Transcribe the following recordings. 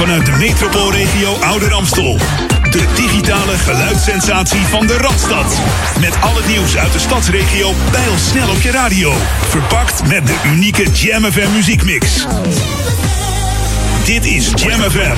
vanuit de metropoolregio Ouder Amstel. De digitale geluidssensatie van de Radstad. Met alle nieuws uit de stadsregio bij ons snel op je radio. Verpakt met de unieke Jam FM muziekmix. Dit is Jam FM.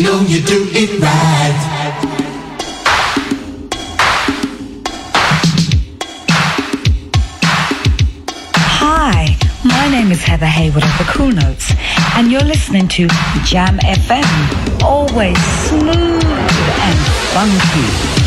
you know you do it right. My name is Heather Hayward of the Cool Notes, and you're listening to Jam FM. Always smooth and funky.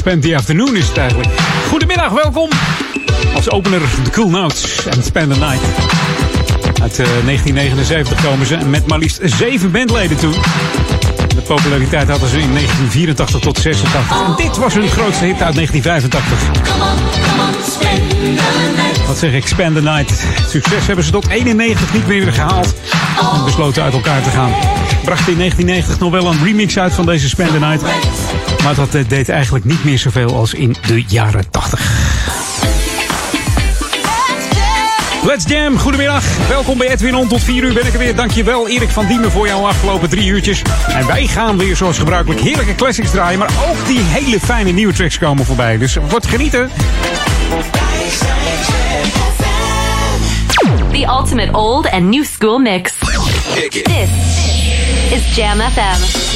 Spend the Afternoon is het eigenlijk. Goedemiddag, welkom. Als opener The Cool Notes and Spend the Night. Uit eh, 1979 komen ze met maar liefst zeven bandleden toen. De populariteit hadden ze in 1984 tot 86. En dit was hun grootste hit uit 1985. Wat zeg ik, Spend the Night. Succes hebben ze tot 91 niet meer gehaald. En besloten uit elkaar te gaan. Bracht in 1990 nog wel een remix uit van deze Spend the Night. Maar dat eh, deed eigenlijk niet meer zoveel als in de jaren 80. Let's Jam, goedemiddag. Welkom bij Edwin On. Tot 4 uur ben ik er weer. Dankjewel Erik van Diemen voor jouw afgelopen drie uurtjes. En wij gaan weer zoals gebruikelijk heerlijke classics draaien. Maar ook die hele fijne nieuwe tracks komen voorbij. Dus wordt genieten. The ultimate old and new school mix. This is Jam FM.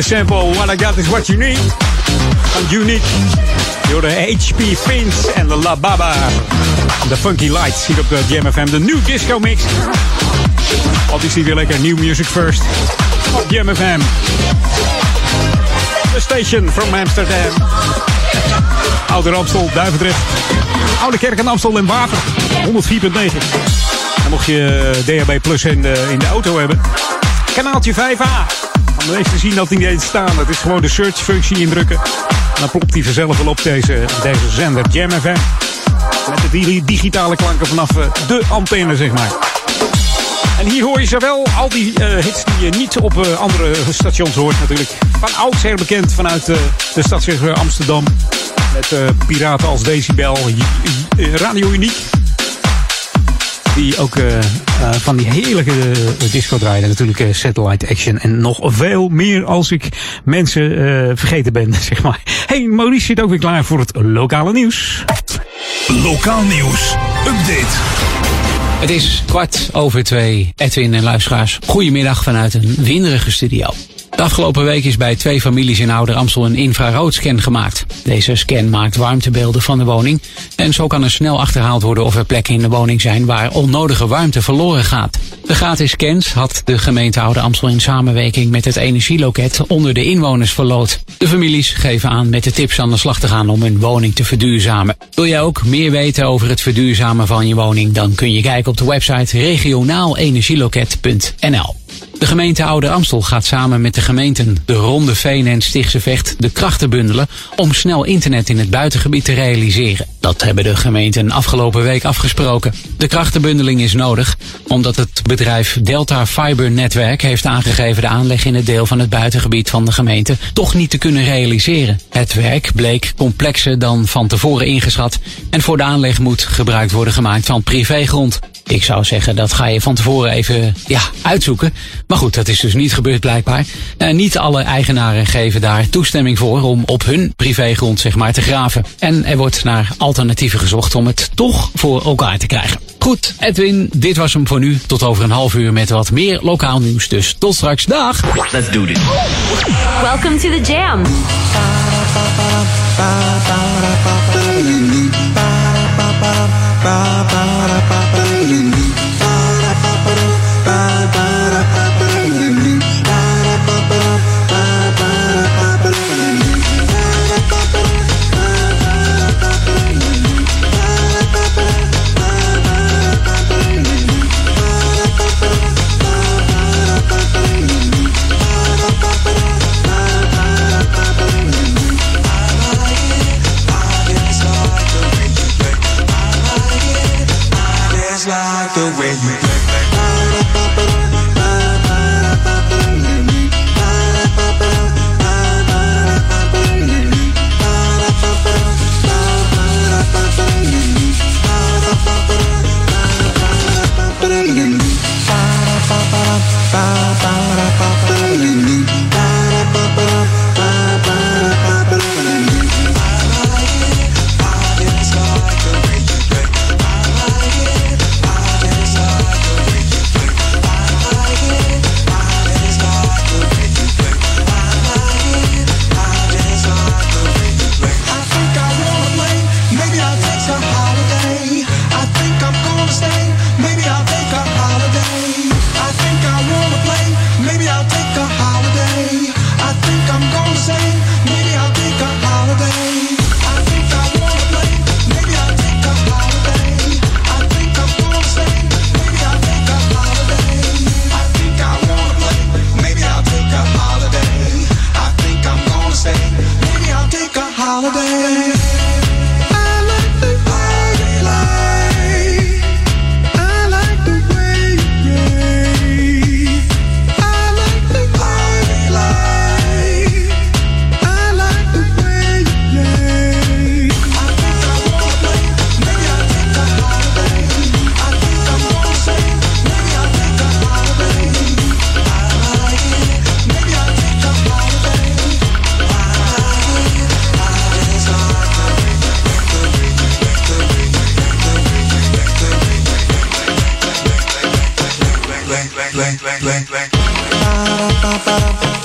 de sample What I Got Is What You Need van Unique. Door de HP Fins en de La Baba. De Funky Lights hier op de JMFM, de nieuwe disco mix. Altijd weer lekker new music first op JMFM. The station from Amsterdam. Oude ramstel, Duivendrecht. Oude Kerk en Amstel en Water. 104.9. En mocht je eh, DHB Plus in de, in de auto hebben. Kanaaltje 5A de te zien dat hij niet eens staan. Het is gewoon de search-functie indrukken. En dan plopt hij vanzelf wel op deze, deze zender Jam FM. Met de digitale klanken vanaf eh, de antenne, zeg maar. En hier hoor je zowel al die eh, hits die je niet op eh, andere stations hoort natuurlijk. Van oudsher bekend vanuit de de stadsweg Amsterdam. Met piraten als Decibel, Radio Uniek die ook eh, eh, van die heerlijke eh, disco draaide. Natuurlijk Satellite Action en nog veel meer als ik mensen vergeten ben, zeg maar. hey, Maurice zit ook weer klaar voor het lokale nieuws. Lokaal nieuws. Update. Het is kwart over twee. Edwin en luisteraars, goedemiddag vanuit een winderige studio. De afgelopen week is bij twee families in Ouder Amstel een infraroodscan gemaakt. Deze scan maakt warmtebeelden van de woning en zo kan er snel achterhaald worden of er plekken in de woning zijn waar onnodige warmte verloren gaat. De gratis scans had de gemeente Ouder Amstel in samenwerking met het energieloket onder de inwoners verloot. De families geven aan met de tips aan de slag te gaan om hun woning te verduurzamen. Wil jij ook meer weten over het verduurzamen van je woning? Dan kun je kijken op de website regionaalenergieloket.nl. De gemeente Oude Amstel gaat samen met de gemeenten De Ronde Veen en Stichtse Vecht de krachten bundelen om snel internet in het buitengebied te realiseren. Dat hebben de gemeenten afgelopen week afgesproken. De krachtenbundeling is nodig omdat het bedrijf Delta Fiber Netwerk heeft aangegeven de aanleg in het deel van het buitengebied van de gemeente toch niet te kunnen realiseren. Het werk bleek complexer dan van tevoren ingeschat en voor de aanleg moet gebruikt worden gemaakt van privégrond. Ik zou zeggen dat ga je van tevoren even ja, uitzoeken maar goed, dat is dus niet gebeurd blijkbaar. Uh, niet alle eigenaren geven daar toestemming voor om op hun privégrond zeg maar te graven. En er wordt naar alternatieven gezocht om het toch voor elkaar te krijgen. Goed, Edwin, dit was hem voor nu. Tot over een half uur met wat meer lokaal nieuws. Dus tot straks. Dag! Let's do this. Welcome to the jam. the way you pa, pa, pa, pa.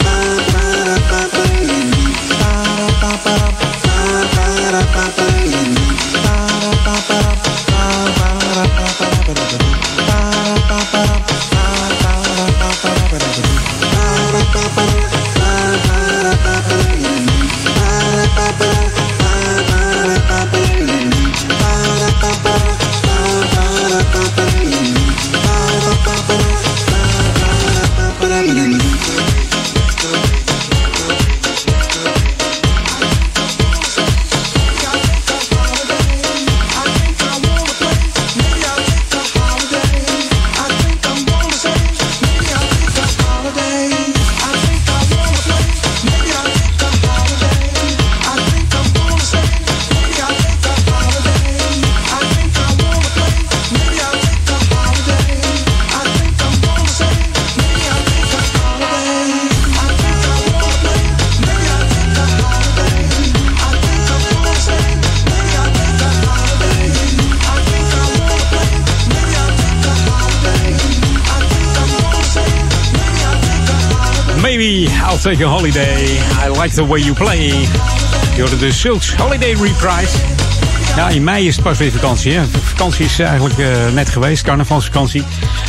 Take a holiday. I like the way you play. Je hoorde de Silks Holiday Reprise. Ja, in mei is het pas weer vakantie. Hè? Vakantie is eigenlijk uh, net geweest, carnavalsvakantie.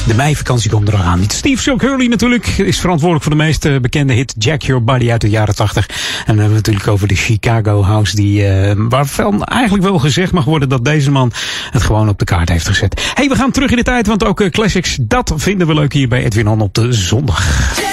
De meivakantie komt eraan. Steve Silk Hurley natuurlijk is verantwoordelijk voor de meest uh, bekende hit Jack Your Body uit de jaren 80. En dan hebben we natuurlijk over de Chicago House, die, uh, waarvan eigenlijk wel gezegd mag worden dat deze man het gewoon op de kaart heeft gezet. hey, we gaan terug in de tijd, want ook classics, dat vinden we leuk hier bij Edwin On op de zondag.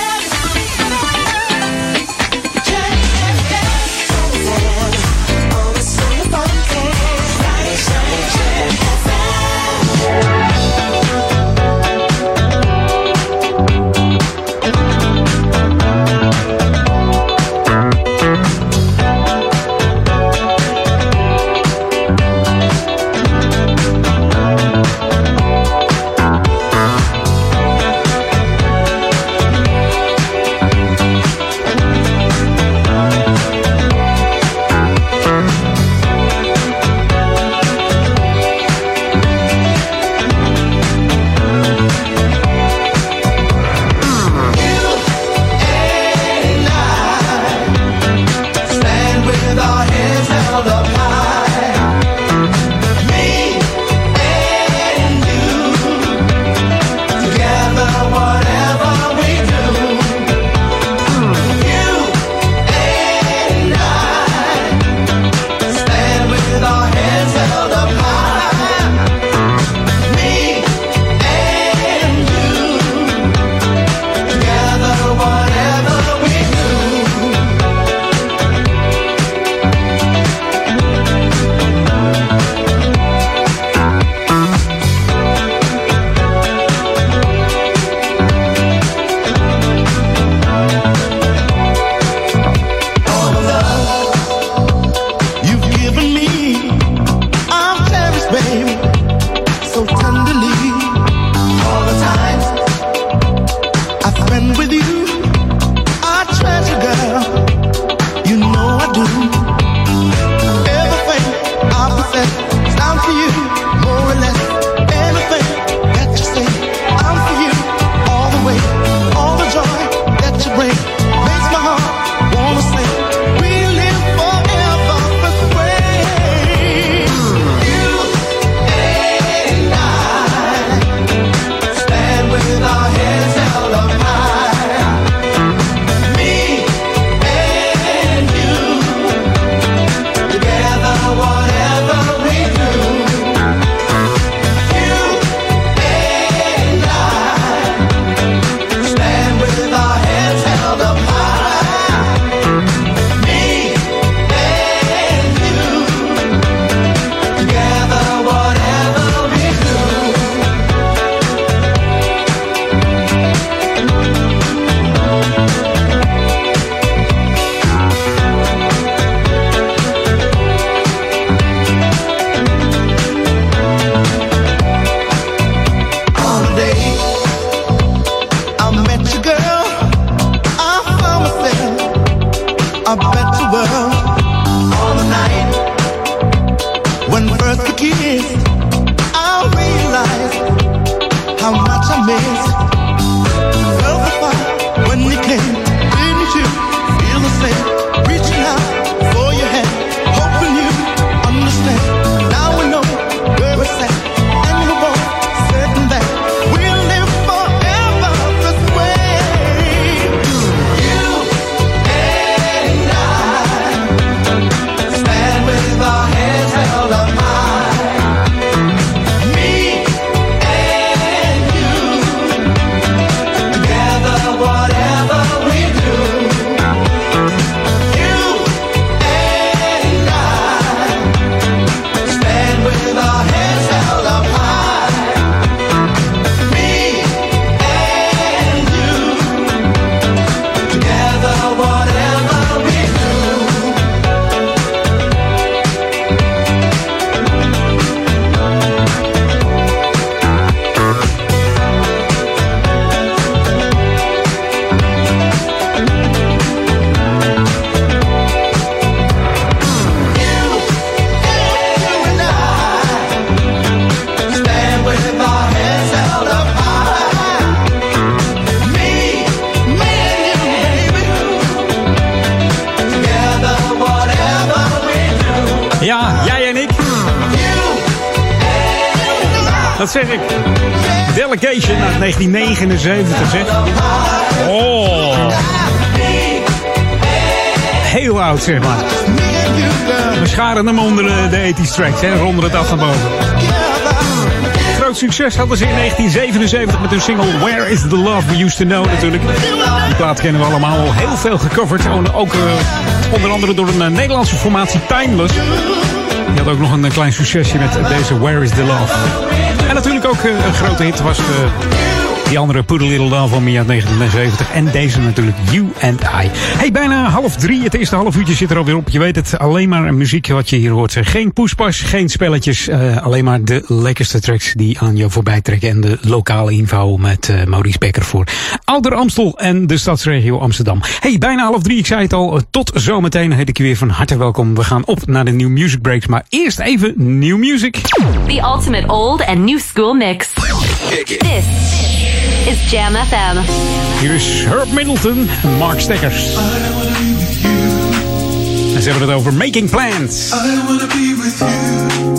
Tracks, hè. Ronden het af boven. Groot succes hadden ze in 1977 met hun single Where is the Love We Used to Know natuurlijk. Die plaat kennen we allemaal al heel veel gecoverd. Ook uh, onder andere door een uh, Nederlandse formatie Timeless. Die had ook nog een, klein succesje met deze Where is the Love. En natuurlijk ook een grote hit was die andere a Little Love van uit 1970. En deze natuurlijk, You and I. Hey, bijna half drie. Het eerste half uurtje zit er alweer op. Je weet het, alleen maar muziek wat je hier hoort. Geen poespas, geen spelletjes. Uh, alleen maar de lekkerste tracks die aan je voorbij trekken. En de lokale info met uh, Maurice Becker voor Ouder Amstel en de stadsregio Amsterdam. Hey, bijna half drie. Ik zei het al. Tot zometeen heet ik je weer van harte welkom. We gaan op naar de New Music Breaks. Maar eerst even New Music. The ultimate old and new school mix. This is Jam FM. Hier is Herb Middleton en Mark Stekkers. En ze hebben het over Making Plans.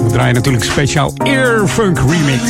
We draaien natuurlijk speciaal Airfunk Remix.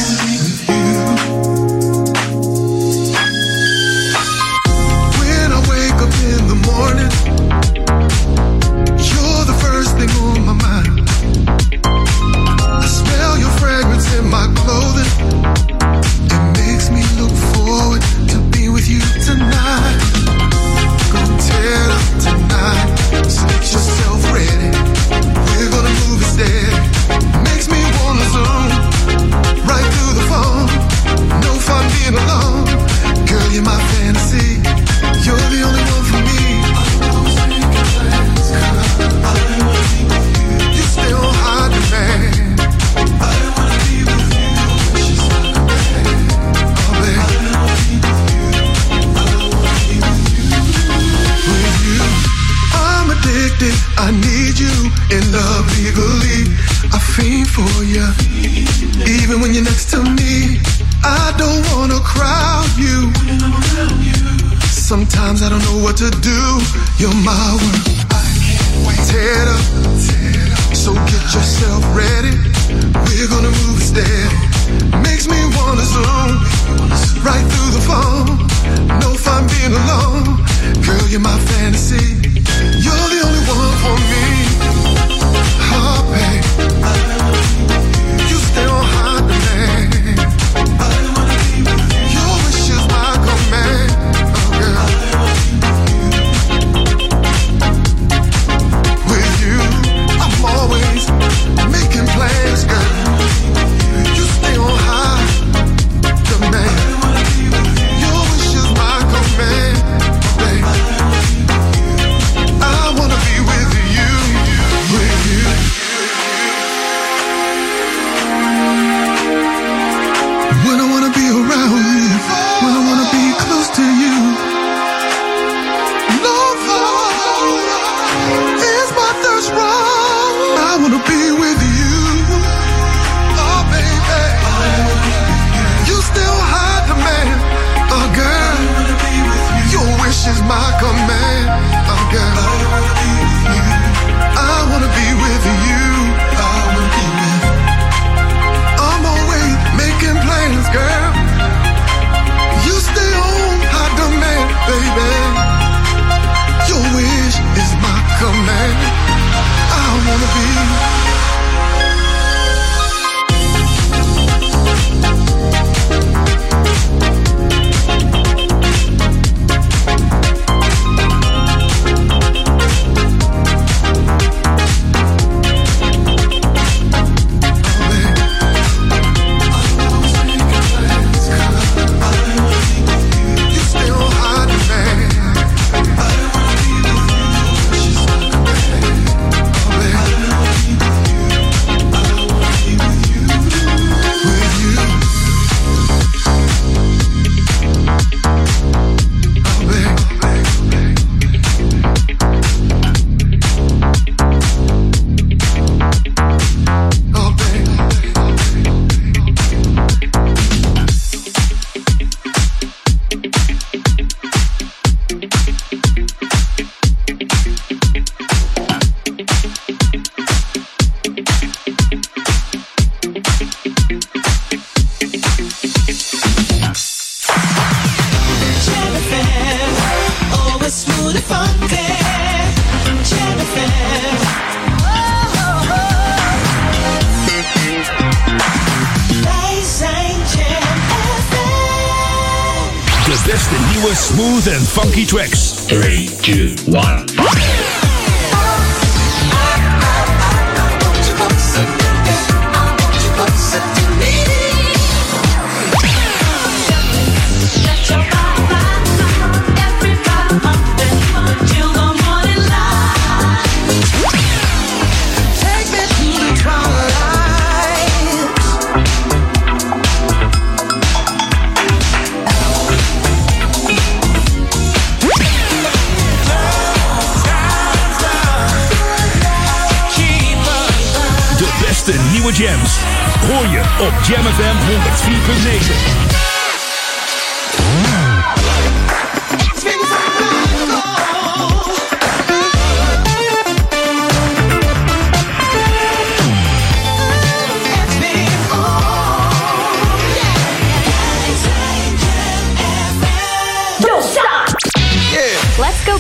ZFM 104.9.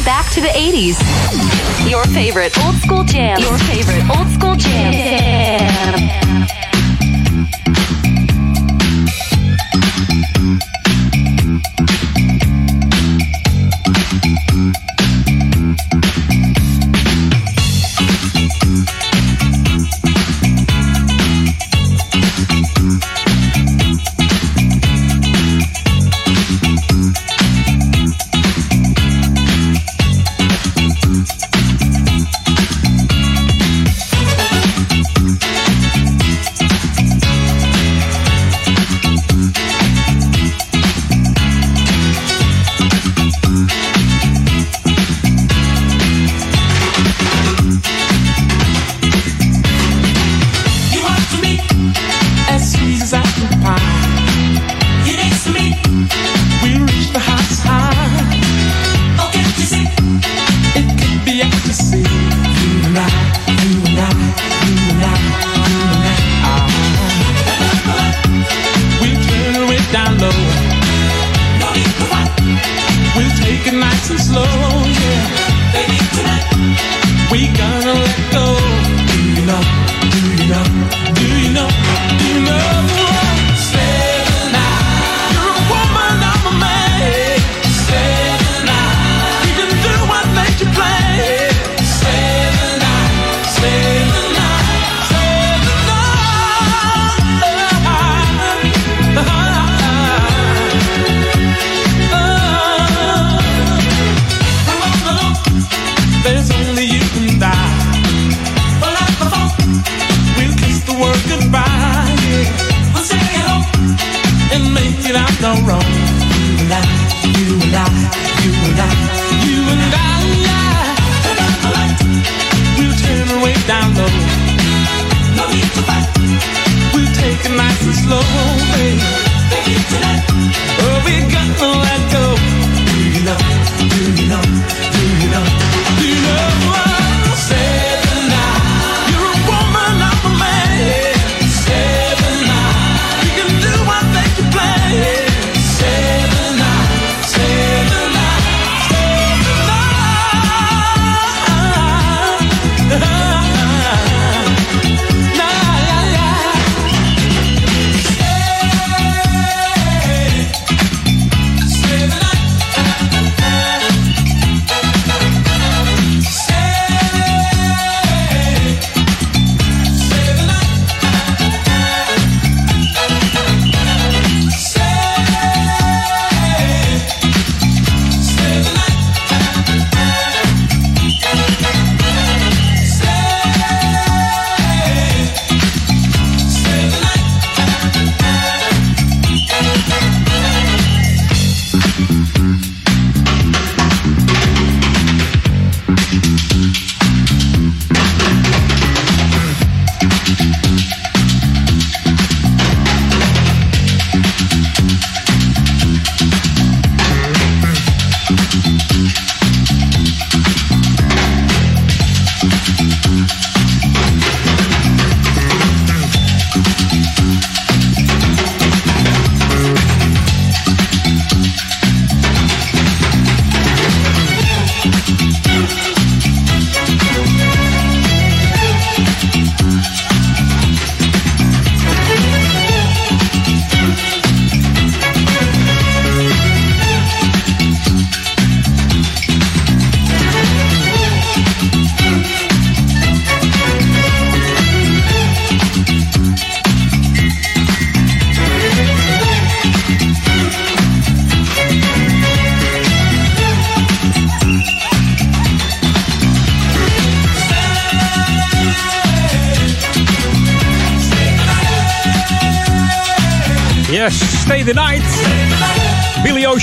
back to the 80s. Your favorite old school jam. Your favorite old school jam. jam.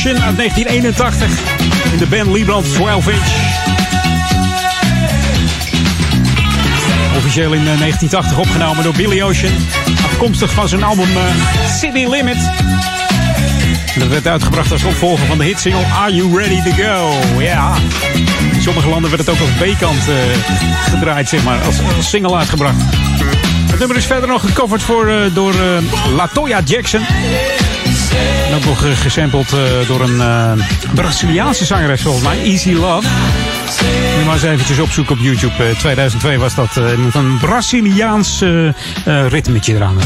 Ocean uit 1981. In de band Liebrand 12 inch. Officieel in eh, 1980 opgenomen door Billy Ocean. Afkomstig van zijn album eh, City Limit. En dat werd uitgebracht als opvolger van de hitsingle Are You Ready to Go? Ja. In sommige landen werd het ook als B-kant eh, gedraaid, zeg maar. Als, single uitgebracht. Het nummer is verder nog gecoverd voor, eh, door eh, Latoya Jackson. En ook nog eh, gesampled eh, door een eh, Braziliaanse zangeres volgens mij, Easy Love. Je maar eens eventjes opzoeken op YouTube. Eh, 2002 was dat met een Braziliaans ritmetje eraan.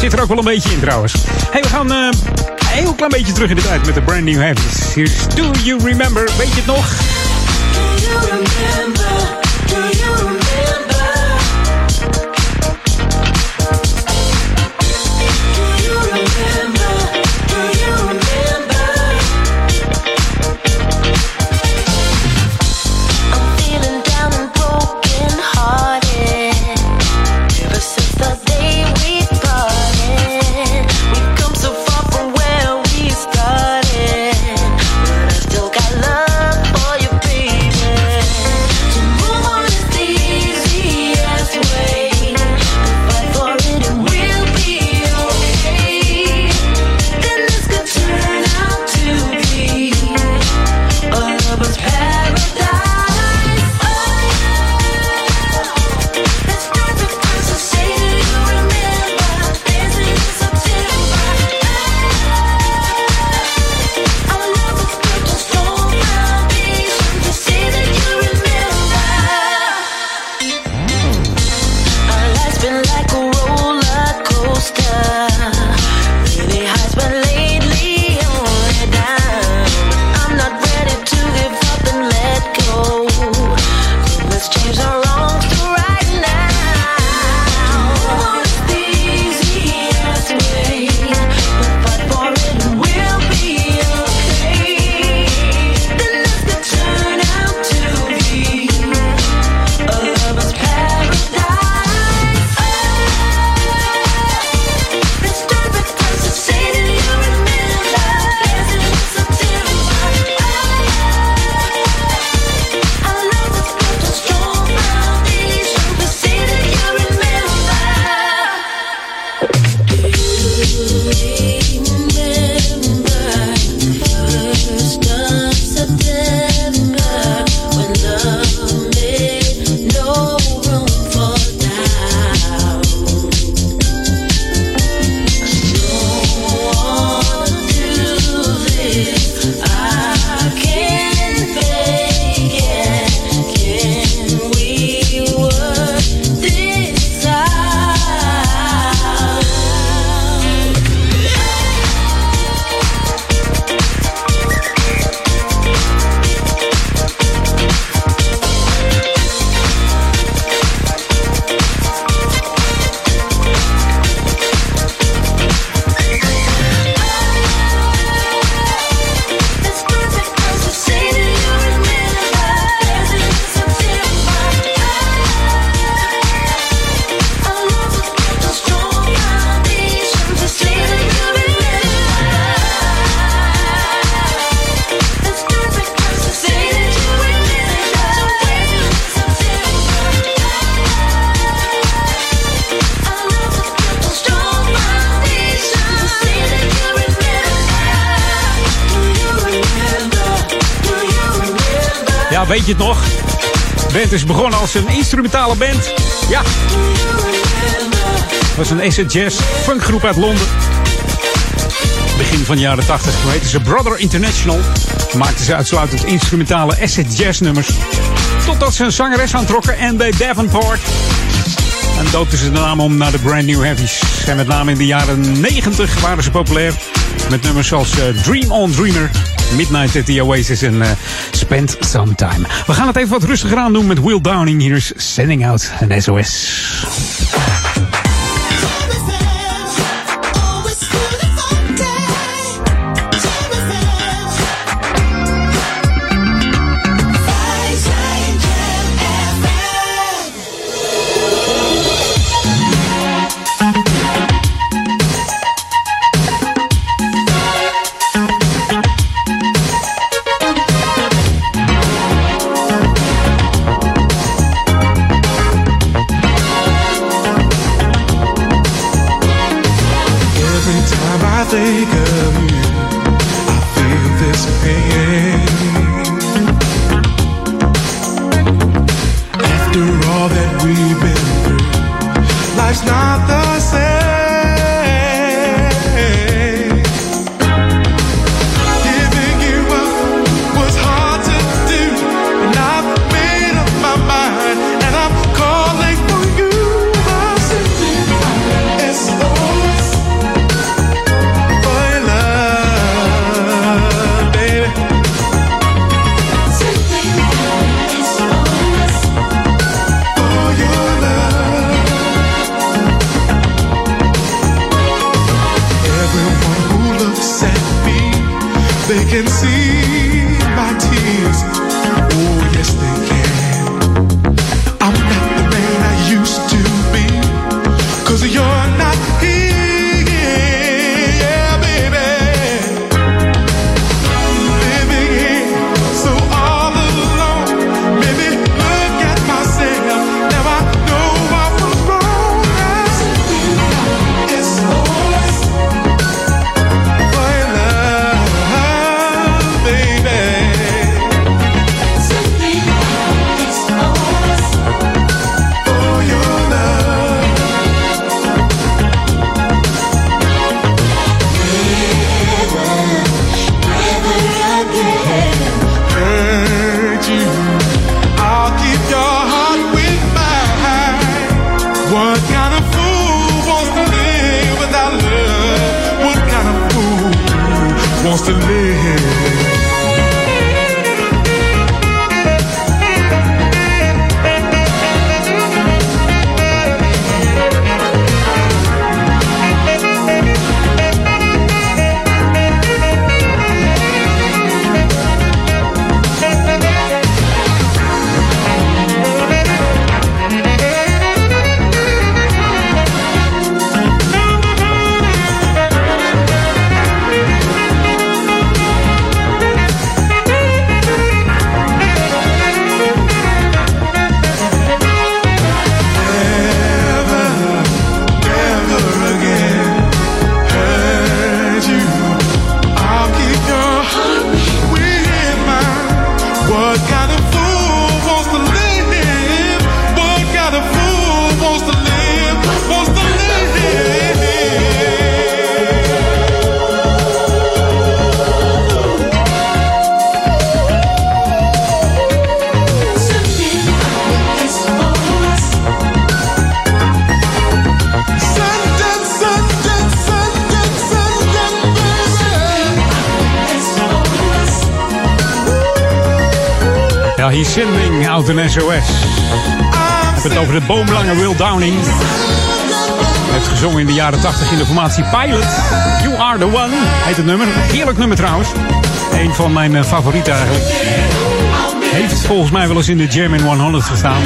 Zit er ook wel een beetje in trouwens. Hey, we gaan een heel klein beetje terug in de tijd met de brand new. Here's Do You Remember? Weet je het nog? Band is begonnen als een instrumentale band. Ja. Het was een acid jazz funkgroep uit Londen. Begin van de jaren 80. Toen heette ze Brother International. Maakten ze uitsluitend instrumentale acid jazz nummers. Totdat ze een zangeres aantrokken, Andy Davenport. En doopten ze de naam om naar de Brand New Heavies. En met name in de jaren 90 waren ze populair. Met nummers zoals eh, Dream on Dreamer, Midnight at the Oasis en eh, Spend Some Time. We gaan het even wat rustiger aan doen met Will Downing. Hier is Sending Out een SOS. SOS. We hebben het over de boomlange Will Downing. Hij heeft gezongen in de jaren 80 in de formatie Pilot. You are the one, heet het nummer. Heerlijk nummer trouwens. Een van mijn eh, favorieten eigenlijk. Heeft volgens mij wel eens in de German 100 gestaan.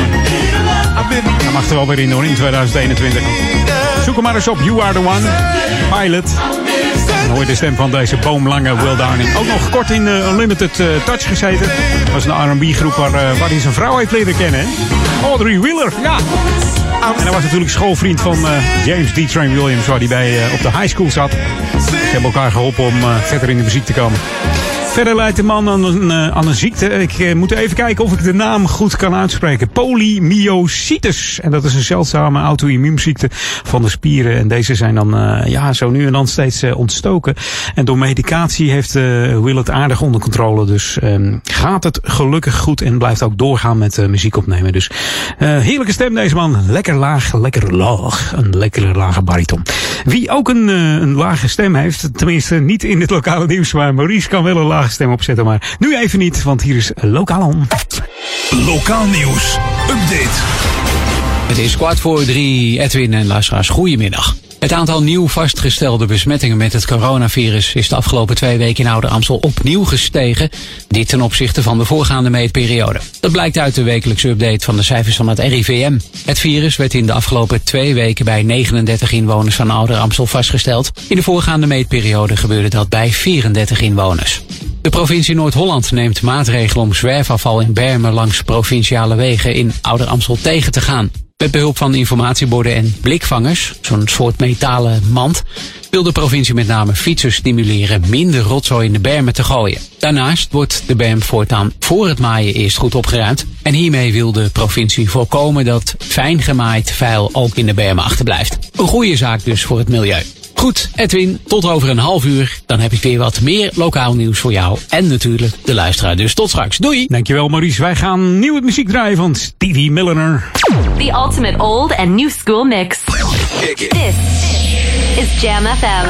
Hij mag er wel weer in hoor, in 2021. Zoek hem maar eens op, You Are The One, Pilot. Dan hoor je de stem van deze boomlange Will Downing. Ook nog kort in eh, Unlimited eh, Touch gezeten. Dat was een R&B groep waar, eh, waar hij zijn vrouw heeft leren kennen. hè? Audrey Wheeler, ja. En hij was natuurlijk schoolvriend van eh, James D. Train Williams, waar hij bij eh, op de high school zat. Ze hebben elkaar geholpen om eh, verder in de muziek te komen. Verder leidt de man aan een, eh, aan een ziekte. Ik eh, moet even kijken of ik de naam goed kan uitspreken. Polymyositis. En dat is een zeldzame auto-immuunziekte van de spieren. En deze zijn dan eh, ja, zo nu en dan steeds ontstoken. En door medicatie heeft eh, Will het aardig onder controle. Dus ehm, gaat het gelukkig goed en blijft ook doorgaan met muziek opnemen. Dus heerlijke stem deze man. Lekker laag, lekker laag. Een lekkere lage bariton. Wie ook een, eh, een lage stem heeft, tenminste niet in het lokale nieuws, maar Maurice kan wel een lage stem opzetten. Maar nu even niet, want hier is Lokaal On. Lokaal nieuws. Update. Het is kwart voor drie. Edwin en luisteraars, goedemiddag. Het aantal nieuw vastgestelde besmettingen met het coronavirus is de afgelopen twee weken in Ouder Amstel opnieuw gestegen. Dit ten opzichte van de voorgaande meetperiode. Dat blijkt uit de wekelijkse update van de cijfers van het RIVM. Het virus werd in de afgelopen twee weken bij 39 inwoners van Ouder Amstel vastgesteld. In de voorgaande meetperiode gebeurde dat bij 34 inwoners. De provincie Noord-Holland neemt maatregelen om zwerfafval in bermen langs provinciale wegen in Ouder Amstel tegen te gaan. Met behulp van informatieborden en blikvangers, zo'n soort metalen mand, wil de provincie met name fietsers stimuleren minder rotzooi in de bermen te gooien. Daarnaast wordt de berm voortaan voor het maaien eerst goed opgeruimd. En hiermee wil de provincie voorkomen dat fijn gemaaid vuil ook in de bermen achterblijft. Een goede zaak dus voor het milieu. Goed, Edwin, tot over een half uur. Dan heb ik weer wat meer lokaal nieuws voor jou. En natuurlijk de luisteraar. Dus tot straks. Doei! Dankjewel Maurice. Wij gaan nieuwe muziek draaien van Stevie Milliner. The ultimate old and new school mix. This is Jam FM.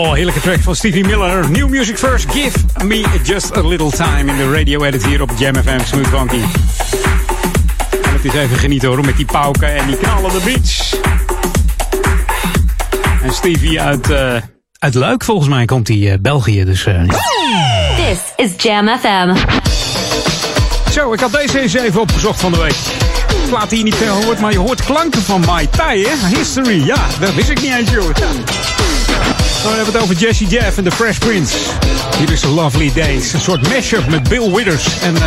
Oh, heerlijke track van Stevie Miller. New music first. Give me just a little time in de radio edit hier op Jam FM Smooth Funky. En het is even genieten hoor, met die pauken en die knallende beats. En Stevie uit, eh, uit Luik volgens mij komt hij België. Dus eh, This is Jam FM. Zo, ik had deze eens even opgezocht van de week. Plaat die je niet veel hoort, maar je hoort klanken van Mai Tai, hè? History, ja, dat wist ik niet eens, joh. Dan hebben we het over Jesse Jeff en The Fresh Prince. Hier is The Lovely Days. Een soort mashup met Bill Withers. En eh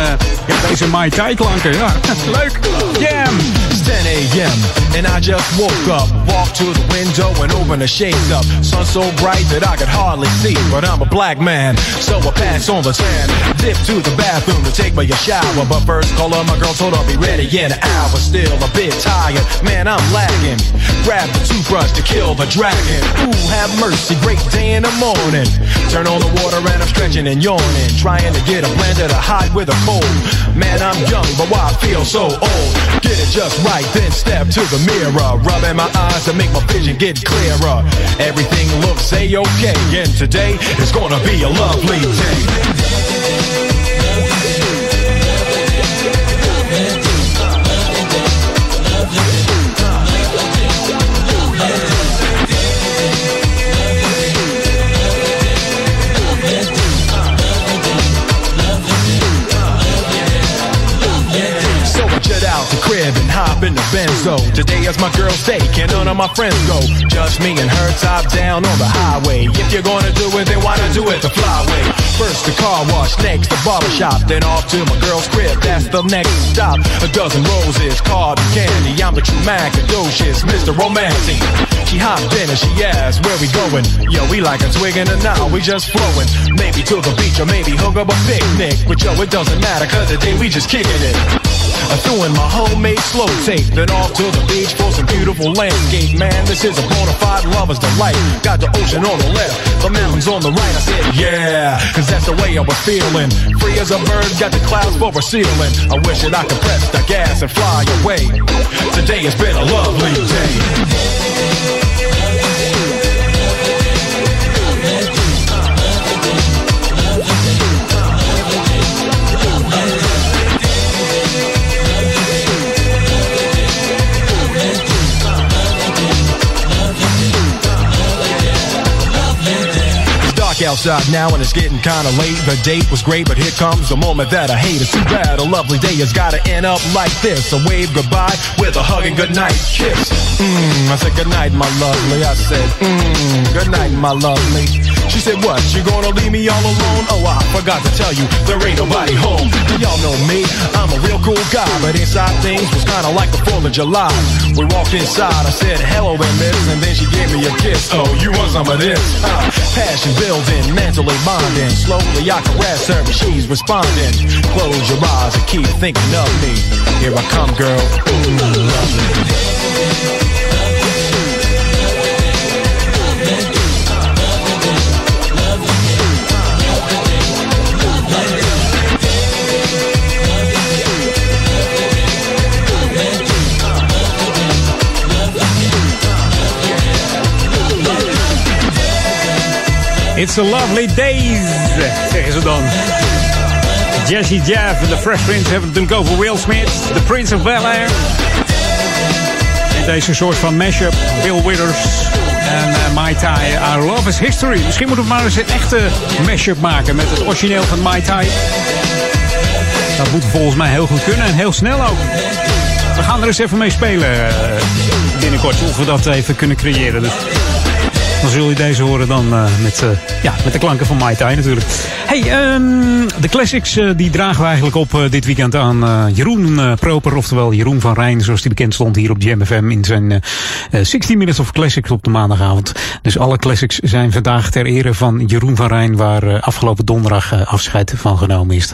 ja, deze Mai Tai klanken, ja. Leuk. Jam. It's 10 a.m. and I just woke up. Walked to the window and opened the shades up. Sun so bright that I could hardly see, but I'm a black man, so I pass on the tan. Dip to the bathroom to take me a shower, but first call up my girl, told I'll be ready in an hour. Still a bit tired, man, I'm lagging. Grab the toothbrush to kill the dragon. Ooh, have mercy, great day in the morning. Turn on the water and I'm stretching and yawning, trying to get a blender to hide with a cold. Man, I'm young, but why I feel so old? Get it just right, then step to the mirror, rubbing my eyes to make my vision get clearer. Everything looks a-okay, and today is gonna be a lovely day. Crib and hop in the benzo. Today is my girl's day, can none of my friends go. Just me and her top down on the highway. If you're gonna do it, then why not do it the flyway? First the car wash, next the barber shop, then off to my girl's crib. That's the next stop. A dozen roses, card and candy. I'm the true Macadocious, Mr. Romantic. She hopped in and she asked, where we going? Yo, we like a twig and a now, we just flowing. Maybe to the beach or maybe hook up a picnic. But yo, it doesn't matter, cause today we just kicking it. I threw in my homemade slow tape, then off to the beach for some beautiful landscape. Man, this is a bona fide lover's delight. Got the ocean on the left, the mountains on the right. I said, yeah, cause that's the way I was feeling. Free as a bird, got the clouds for a ceiling. I wish that I could press the gas and fly away. Today has been a lovely day. Outside now and it's getting kinda late. The date was great, but here comes the moment that I hate. It's too bad a lovely day has gotta end up like this. A wave goodbye with a hug and goodnight kiss. Mmm, I said goodnight, my lovely. I said, mmm, goodnight, my lovely. She said, what, you gonna leave me all alone? Oh, I forgot to tell you, there ain't nobody home. Y'all know me, I'm a real cool guy, but inside things was kinda like the 4th of July. We walked inside, I said, hello there, miss, and then she gave me a kiss. Oh, you want some of this? Uh, passion building, mentally bonding. Slowly I caress her, but she's responding. Close your eyes and keep thinking of me. Here I come, girl. Ooh, lovely. It's a lovely days, zeggen ze dan. Jesse Jeff en de Fresh Prince hebben het natuurlijk over Will Smith, The Prince of Bel-Air. Deze soort van mashup, Bill Withers en uh, Mai Tai, Our Love is History. Misschien moeten we maar eens een echte mashup maken met het origineel van Mai Tai. Dat moet volgens mij heel goed kunnen en heel snel ook. We gaan er eens even mee spelen uh, binnenkort, of we dat even kunnen creëren. Dus dan zul je deze horen dan uh, met, uh, ja, met de klanken van Mai Tai natuurlijk. Hey, um, de classics uh, die dragen we eigenlijk op dit weekend aan Jeroen Proper. Oftewel Jeroen van Rijn, zoals die bekend stond hier op Jam FM in zijn 16 Minutes of Classics op de maandagavond. Dus alle classics zijn vandaag ter ere van Jeroen van Rijn, waar afgelopen donderdag afscheid van genomen is.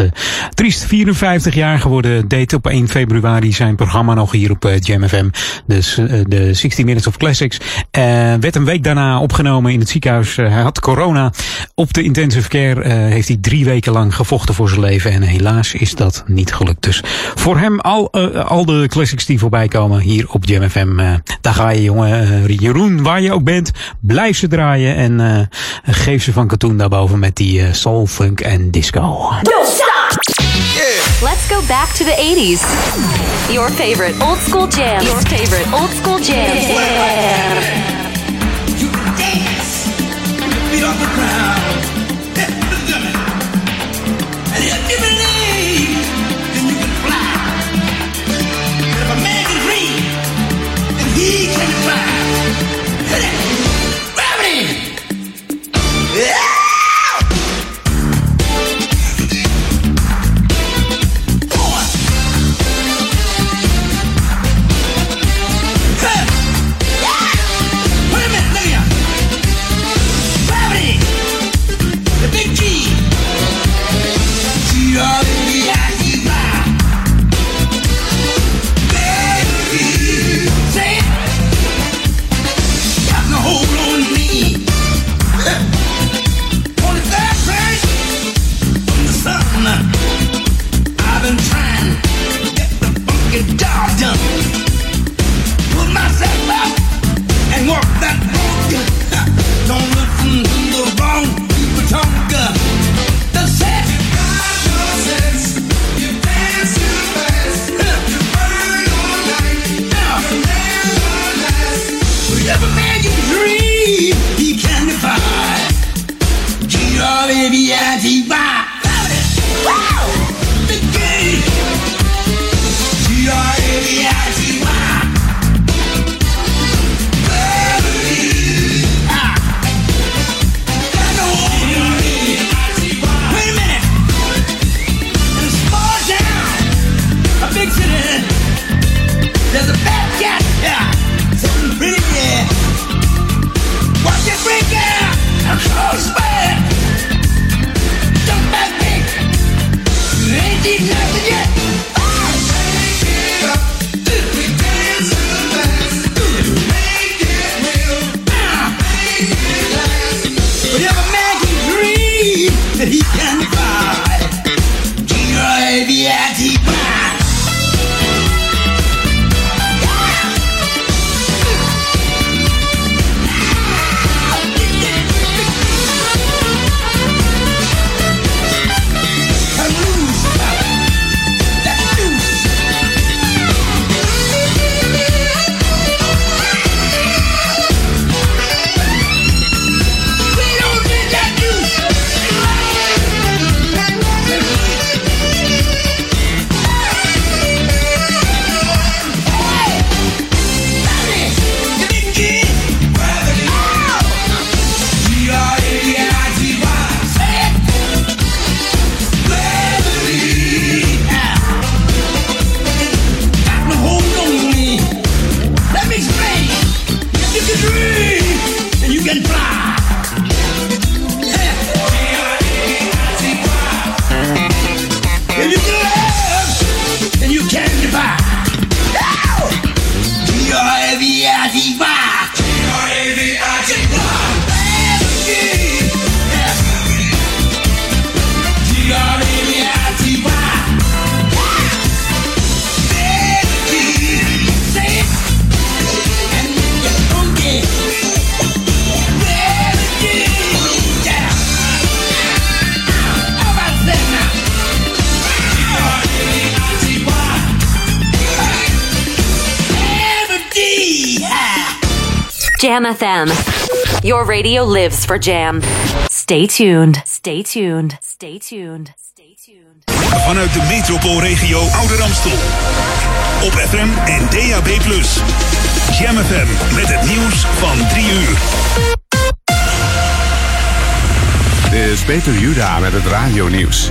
Triest 54 jaar geworden, deed op 1 februari zijn programma nog hier op Jam FM. Dus de 16 Minutes of Classics werd een week daarna opgenomen opgenomen in het ziekenhuis. Eh, hij had corona. Op de intensive care eh, heeft hij drie weken lang gevochten voor zijn leven. En helaas is dat niet gelukt. Dus voor hem al, eh, al de classics die voorbij komen hier op Jam FM. daar ga je jongen. Jeroen, waar je ook bent. Blijf ze draaien. En geef ze van katoen daarboven met die soul, funk en disco. Let's go back to the 80s. Your favorite old school jams. Your favorite old school jams. Feet off the ground. viva! You FM. Your radio lives for Jam. Stay tuned. Stay tuned. Stay tuned. Stay tuned. Vanuit de metropoolregio Ouder Amstel. Op FM en DAB+. Jam FM met het nieuws van 3 uur. Dit is Peter Juda met het radionieuws.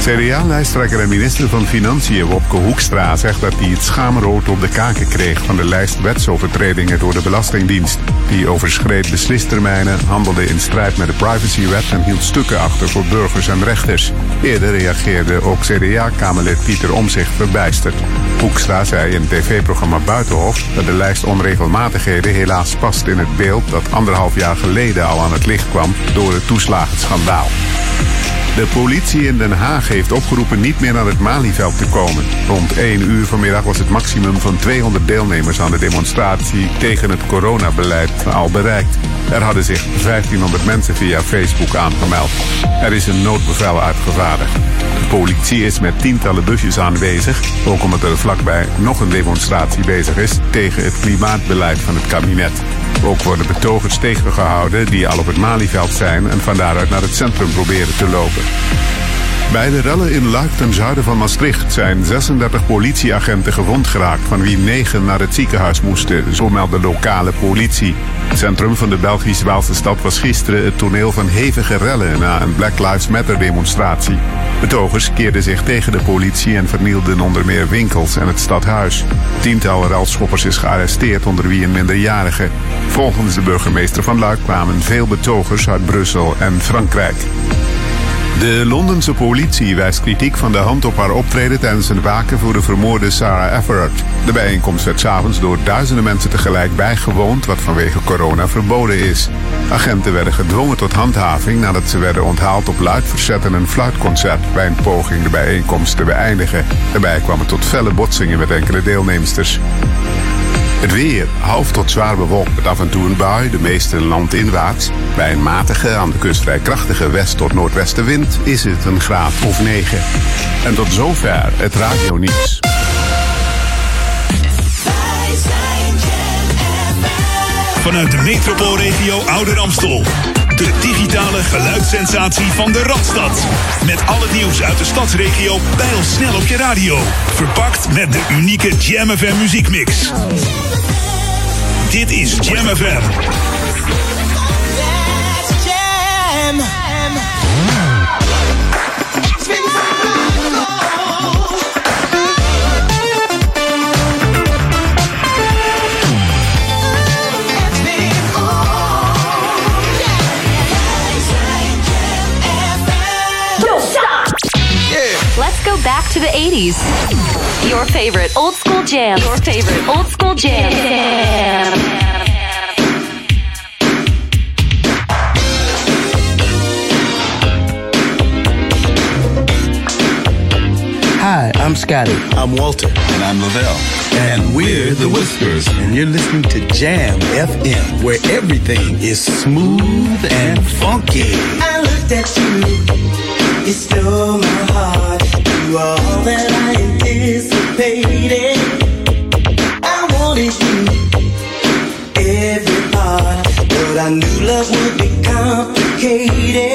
CDA-lijsttrekker en minister van Financiën Wopke Hoekstra zegt dat hij het schaamrood op de kaken kreeg van de lijst wetsovertredingen door de Belastingdienst. Die overschreed beslistermijnen, handelde in strijd met de privacywet en hield stukken achter voor burgers en rechters. Eerder reageerde ook CDA-kamerlid Pieter Omzicht verbijsterd. Hoekstra zei in het tv-programma Buitenhof dat de lijst onregelmatigheden helaas past in het beeld dat anderhalf jaar geleden al aan het licht kwam door het toeslagenschandaal. De politie in Den Haag heeft opgeroepen niet meer naar het Malieveld te komen. Rond 1 uur vanmiddag was het maximum van 200 deelnemers aan de demonstratie tegen het coronabeleid al bereikt. Er hadden zich 1500 mensen via Facebook aangemeld. Er is een noodbevel uitgevaardigd. De politie is met tientallen busjes aanwezig, ook omdat er vlakbij nog een demonstratie bezig is tegen het klimaatbeleid van het kabinet. Ook worden betogers tegengehouden die al op het Malieveld zijn en van daaruit naar het centrum proberen te lopen. Bij de rellen in Luik ten zuiden van Maastricht zijn 36 politieagenten gewond geraakt, van wie 9 naar het ziekenhuis moesten, zo meldt de lokale politie. Het centrum van de Belgisch-Waalse stad was gisteren het toneel van hevige rellen na een Black Lives Matter demonstratie. Betogers keerden zich tegen de politie en vernielden onder meer winkels en het stadhuis. Tientallen relschoppers is gearresteerd, onder wie een minderjarige. Volgens de burgemeester van Luik kwamen veel betogers uit Brussel en Frankrijk. De Londense politie wijst kritiek van de hand op haar optreden tijdens een waken voor de vermoorde Sarah Everard. De bijeenkomst werd s'avonds door duizenden mensen tegelijk bijgewoond, wat vanwege corona verboden is. Agenten werden gedwongen tot handhaving nadat ze werden onthaald op luid verzet en een fluitconcert bij een poging de bijeenkomst te beëindigen. Daarbij kwam het tot felle botsingen met enkele deelnemsters. Het weer, half tot zwaar bewolkt met af en toe een bui, de meeste landinwaarts. Bij een matige, aan de kust vrij krachtige west- tot noordwestenwind is het een graad of 9. En tot zover het radionieuws. Vanuit de metropoolregio Ouder Amstel. De digitale geluidssensatie van de Radstad. Met al het nieuws uit de stadsregio snel op je radio. Verpakt met de unieke Jam FM muziekmix. Dit is Jam FM. Back to the 80s. Your favorite old school jam. Your favorite old school jam. Hi, I'm Scotty. I'm Walter. And I'm Lavelle. And we're the Whispers. And you're listening to Jam FM, where everything is smooth and funky. I looked at you, you stole my heart. You are all that I anticipated. I wanted you, every part, but I knew love would be complicated.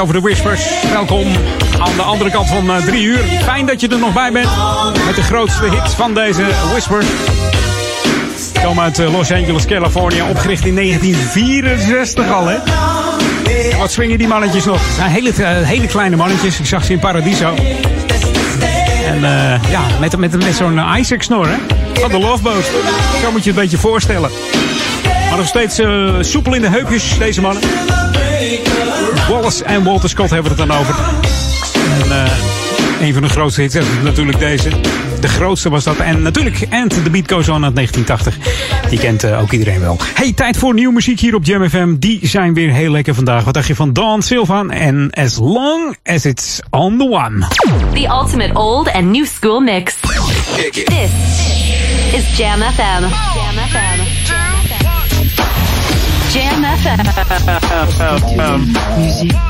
Over de Whispers. Welkom aan de andere kant van eh, drie uur. Fijn dat je er nog bij bent. Met de grootste hit van deze Whispers. Ze komen uit eh, Los Angeles, California. Opgericht in 1964 al, hè? Wat swingen die mannetjes nog? Het zijn hele, eh, hele kleine mannetjes. Ik zag ze in Paradiso. En ja, met, met, zo'n Isaac-snor, hè? Van de Loveboat. Zo moet je het een beetje voorstellen. Maar nog steeds soepel in de heupjes, deze mannen. Wallace en Walter Scott hebben we het dan over. En eh, een van de grootste hits is natuurlijk deze. De grootste was dat. En natuurlijk And The Beat Goes On uit 1980. Die kent eh, ook iedereen wel. Hey, tijd voor nieuwe muziek hier op Jam FM. Die zijn weer heel lekker vandaag. Wat dacht je van Dawn Silva en As Long As It's On The One. The ultimate old and new school mix. This is Jam FM. Jam FM. Jam FM. Music.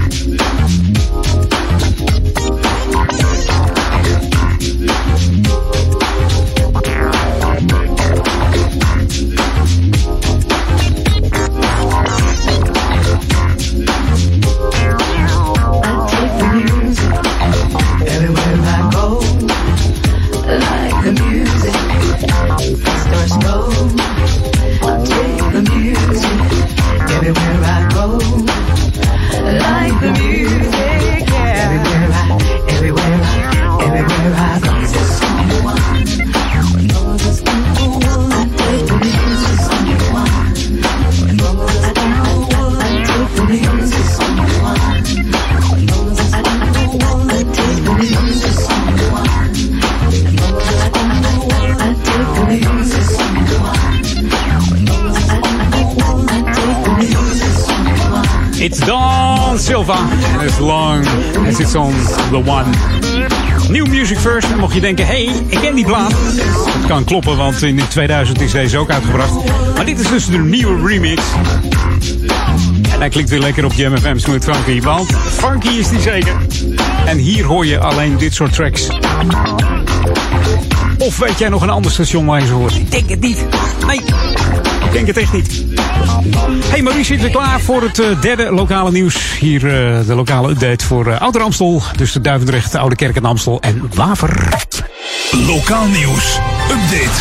As long as it's on the one. New Music First. Mocht je denken, hé, hey, ik ken die plaat. Dat kan kloppen, want in 2000 is deze ook uitgebracht. Maar dit is dus de nieuwe remix. En hij klinkt weer lekker op Jam FM Smooth Funky. Want funky is die zeker. En hier hoor je alleen dit soort tracks. Of weet jij nog een ander station waar je ze hoort? Ik denk het niet. Nee, ik denk het echt niet. Hey Marie, zit weer klaar voor het eh, derde lokale nieuws. Hier eh, de lokale update voor uh, Ouder Amstel. Dus de Duivendrecht, Oude Kerk en Amstel en Waver. Lokaal nieuws. Update.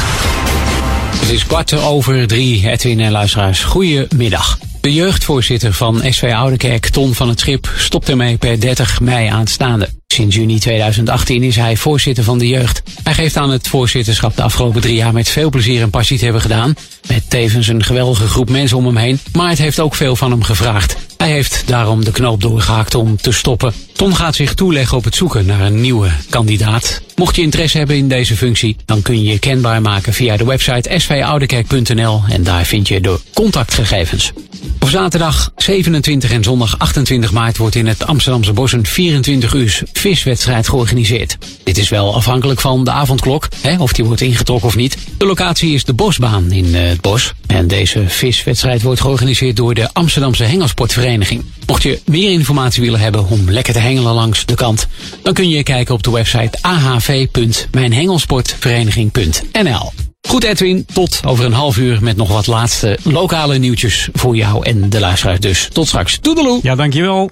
Het is kwart over drie, Edwin en luisteraars. Goedemiddag. De jeugdvoorzitter van SV Oudekerk, Ton van het Schip, stopt ermee per 30 mei aanstaande. Sinds juni 2018 is hij voorzitter van de jeugd. Hij geeft aan het voorzitterschap de afgelopen drie jaar met veel plezier en passie te hebben gedaan. Met tevens een geweldige groep mensen om hem heen. Maar het heeft ook veel van hem gevraagd. Hij heeft daarom de knoop doorgehakt om te stoppen. Ton gaat zich toeleggen op het zoeken naar een nieuwe kandidaat. Mocht je interesse hebben in deze functie, dan kun je je kenbaar maken via de website svoudekerk.nl en daar vind je de contactgegevens. Op zaterdag 27 en zondag 28 maart wordt in het Amsterdamse Bos een 24 uur viswedstrijd georganiseerd. Dit is wel afhankelijk van de avondklok, hè, of die wordt ingetrokken of niet. De locatie is de Bosbaan in eh, het Bos. En deze viswedstrijd wordt georganiseerd door de Amsterdamse Hengelsportvereniging. Mocht je meer informatie willen hebben om lekker te hengelen langs de kant, dan kun je kijken op de website ahv.mijnhengelsportvereniging.nl. Goed Edwin, tot over een half uur met nog wat laatste lokale nieuwtjes voor jou en de luisteraars dus. Tot straks. Doedeloe. Ja, dankjewel.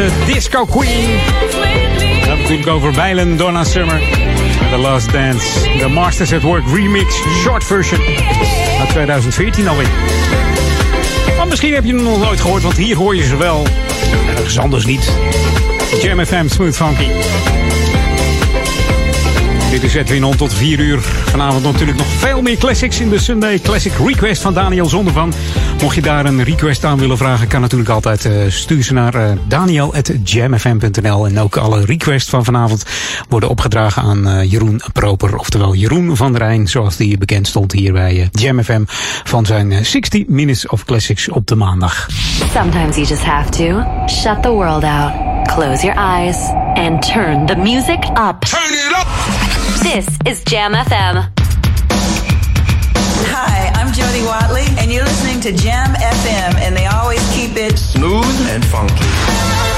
De disco queen. We hebben natuurlijk over Bijlen, Donna Summer. The Last Dance. The Masters at Work remix. Short version. Uit 2014 alweer. Maar misschien heb je hem nog nooit gehoord, want hier hoor je ze wel. En ergens anders niet. Jam FM Smooth Funky. Dit is Edwin On tot 4 uur. Vanavond natuurlijk nog veel meer classics in de Sunday Classic Request van Daniel Zondervan. Mocht je daar een request aan willen vragen, kan natuurlijk altijd uh, stuur ze naar uh, daniel.jamfm.nl. En ook alle requests van vanavond worden opgedragen aan uh, Jeroen Proper. Oftewel Jeroen van der Rijn, zoals die bekend stond hier bij Jam FM. Van zijn 60 Minutes of Classics op de maandag. Sometimes you just have to shut the world out, close your eyes, and turn the music up. Turn it up! This is Jam FM. Watley, and you're listening to Jam FM, and they always keep it smooth and funky.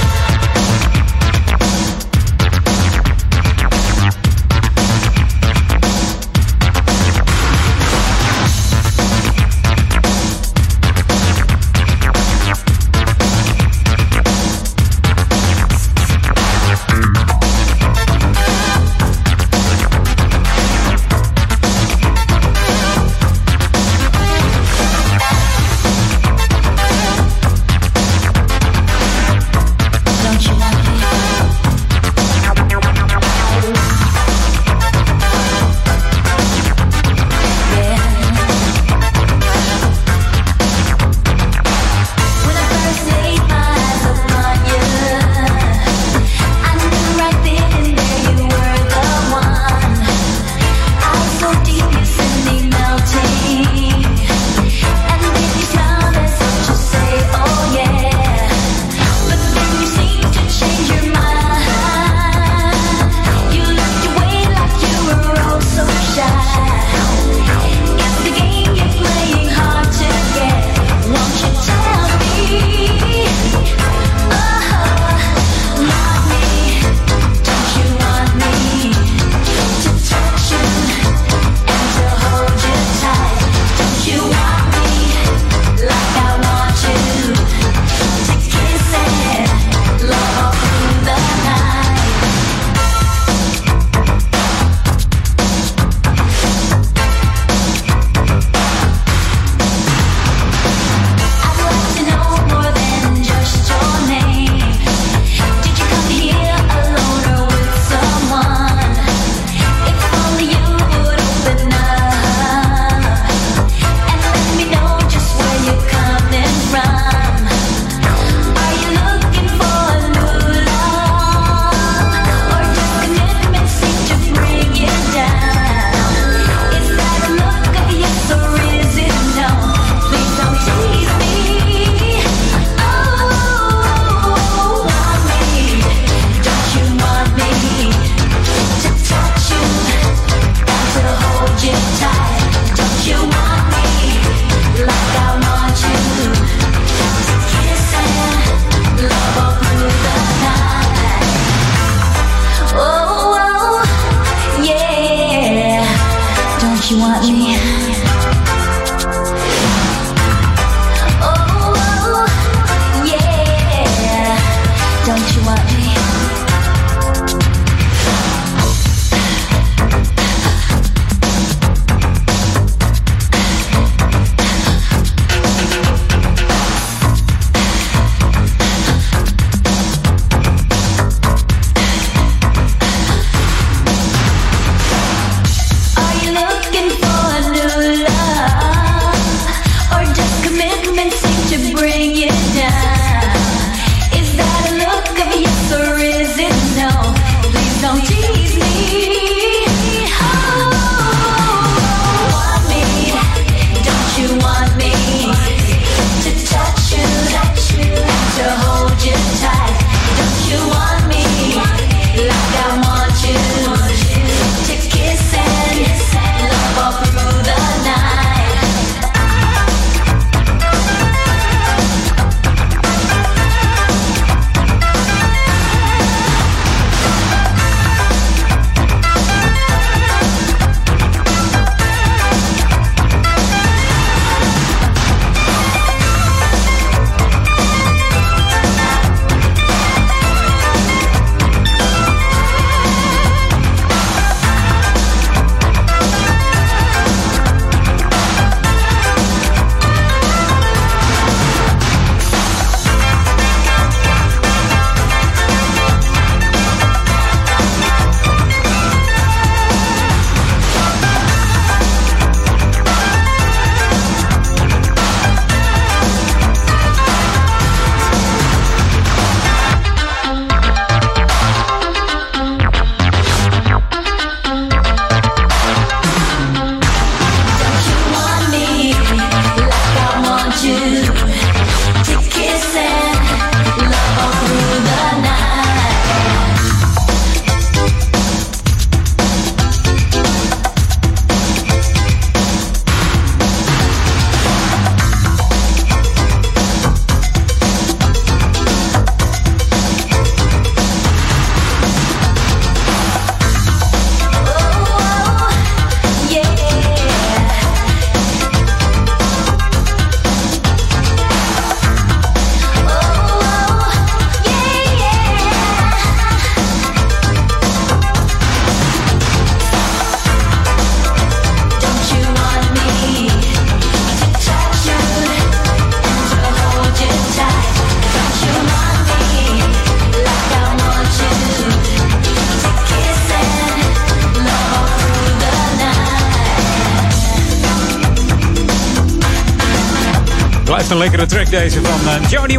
Deze van eh, Jody.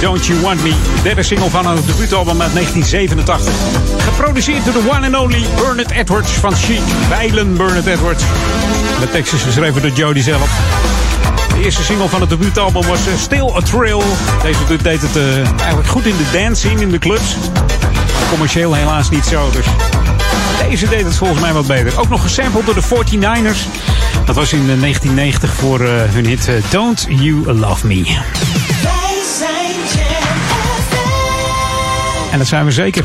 Don't You Want Me. De derde single van een debuutalbum uit 1987. Geproduceerd door de one and only Bernard Edwards van Chic. Weilen Bernard Edwards. De tekst is geschreven door Jody zelf. De eerste single van het debuutalbum was eh, Still a Thrill. Deze deed het eh, eigenlijk goed in de dance scene in de clubs. Commercieel helaas niet zo. Dus deze deed het volgens mij wat beter. Ook nog gesampled door de 49ers. Dat was in eh, 1990 voor eh, hun hit eh, Don't You Love Me. En dat zijn we zeker.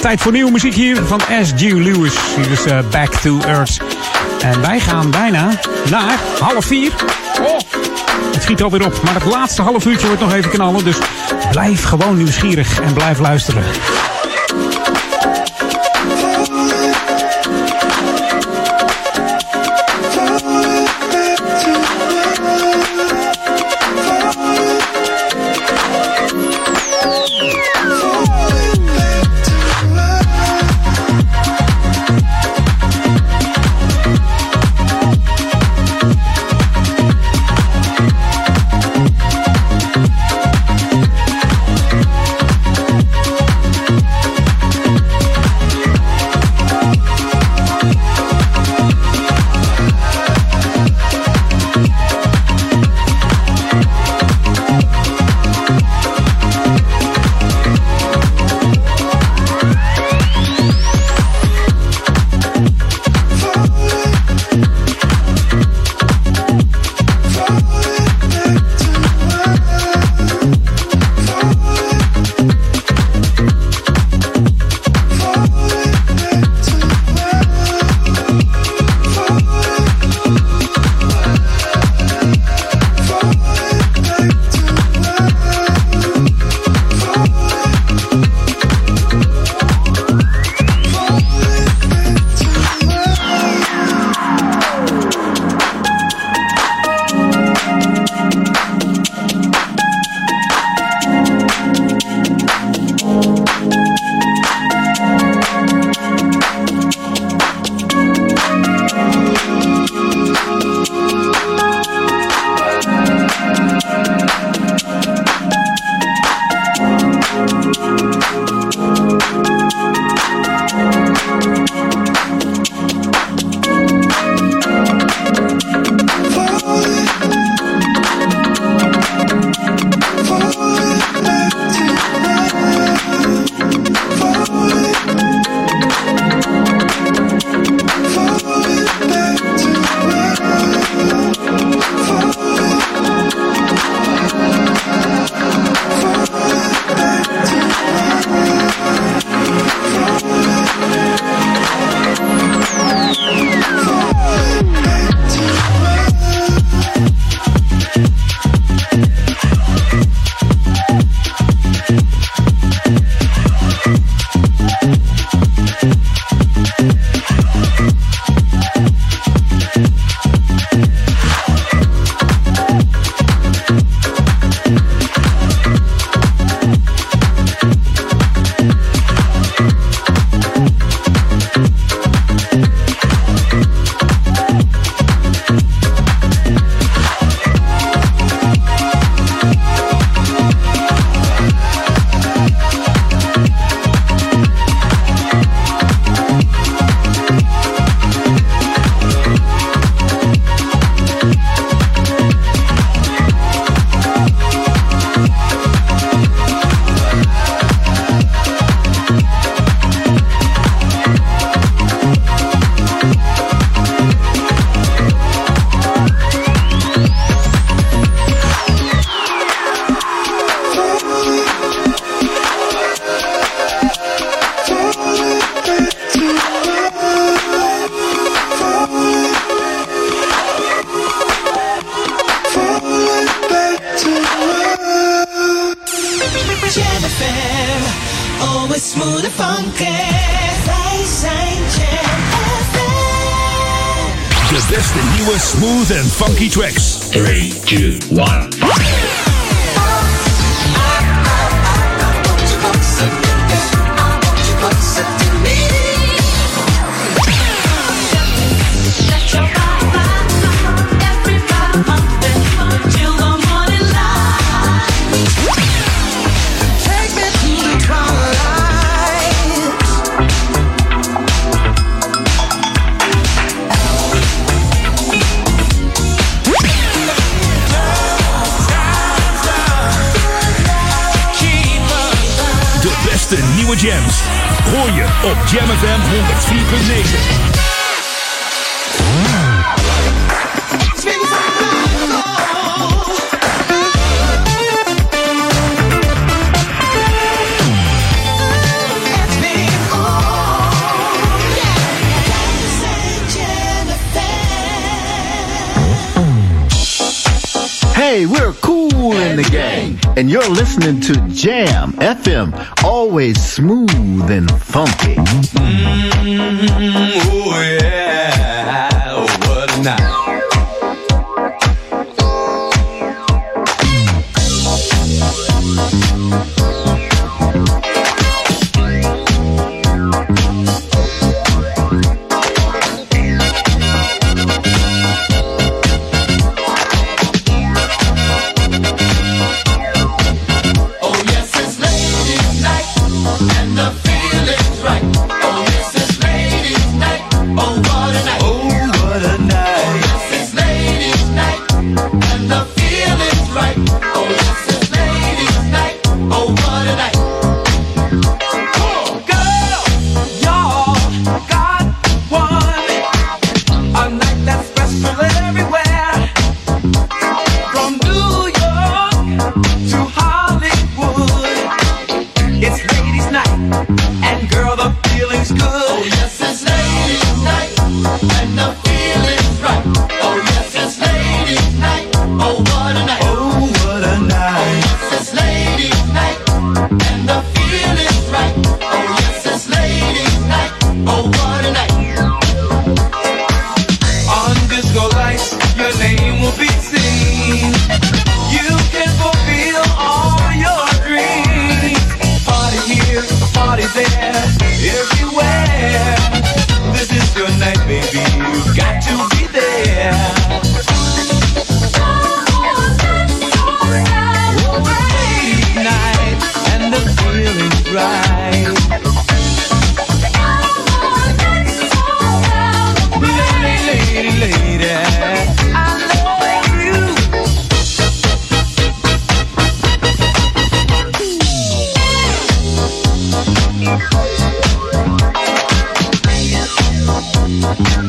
Tijd voor nieuwe muziek hier van S.G. Lewis. Hier is eh, Back to Earth. En wij gaan bijna naar half vier. Oh, het schiet alweer op. Maar het laatste half uurtje wordt nog even knallen. Dus blijf gewoon nieuwsgierig en blijf luisteren. Listening to Jam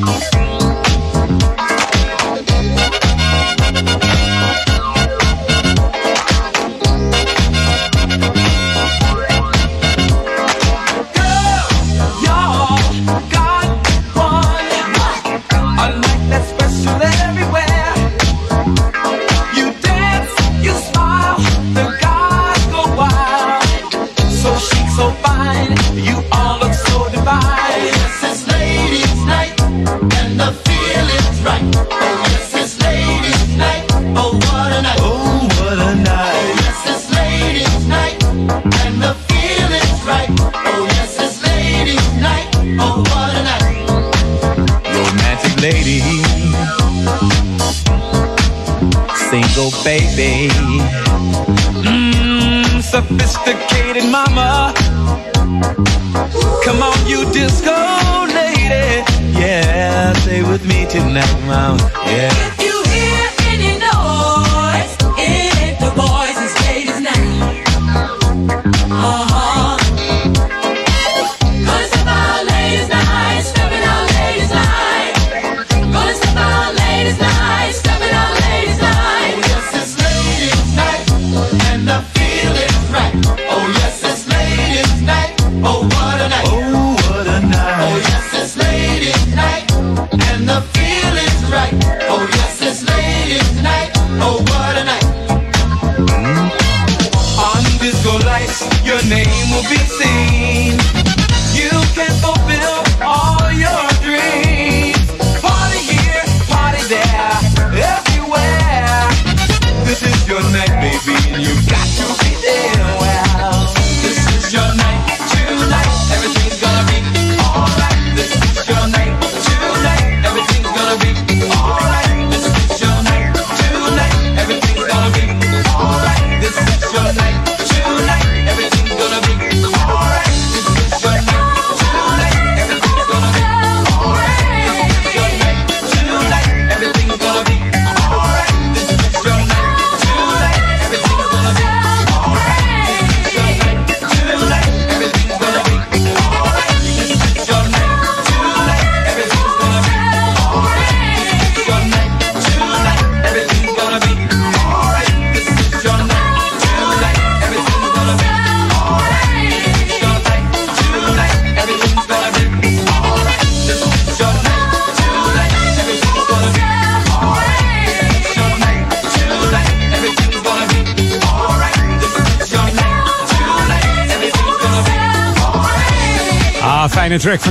Bye.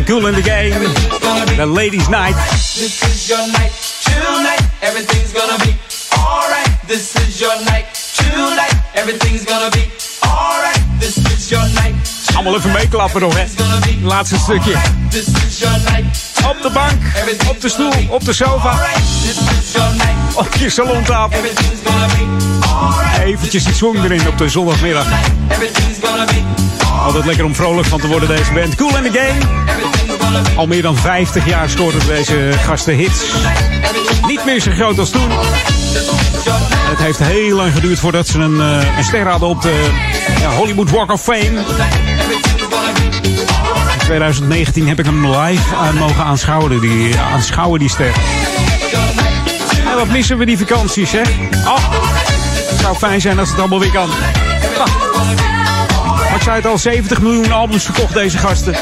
Cool in the Game. The Ladies Night. This is your night, tonight. Everything's gonna be alright. This is your night, tonight. Everything's gonna be alright. This is your night. Allemaal even meeklappen nog, hè. Laatste stukje. This is your night. Op de bank, op de stoel, op de sofa. Op je salontafel. Eventjes iets swing erin op de zondagmiddag. Altijd lekker om vrolijk van te worden deze band. Cool in the Game. Al meer dan 50 jaar scoorden deze gasten hits. Niet meer zo groot als toen. Het heeft heel lang geduurd voordat ze een, eh, een ster hadden op de ja, Hollywood Walk of Fame. In 2019 heb ik hem live aan mogen aanschouwen, die, aanschouwen, die ster. En wat missen we die vakanties, hè? Oh, het zou fijn zijn als het allemaal weer kan. Ah. Zei het al, 70 miljoen albums verkocht deze gasten.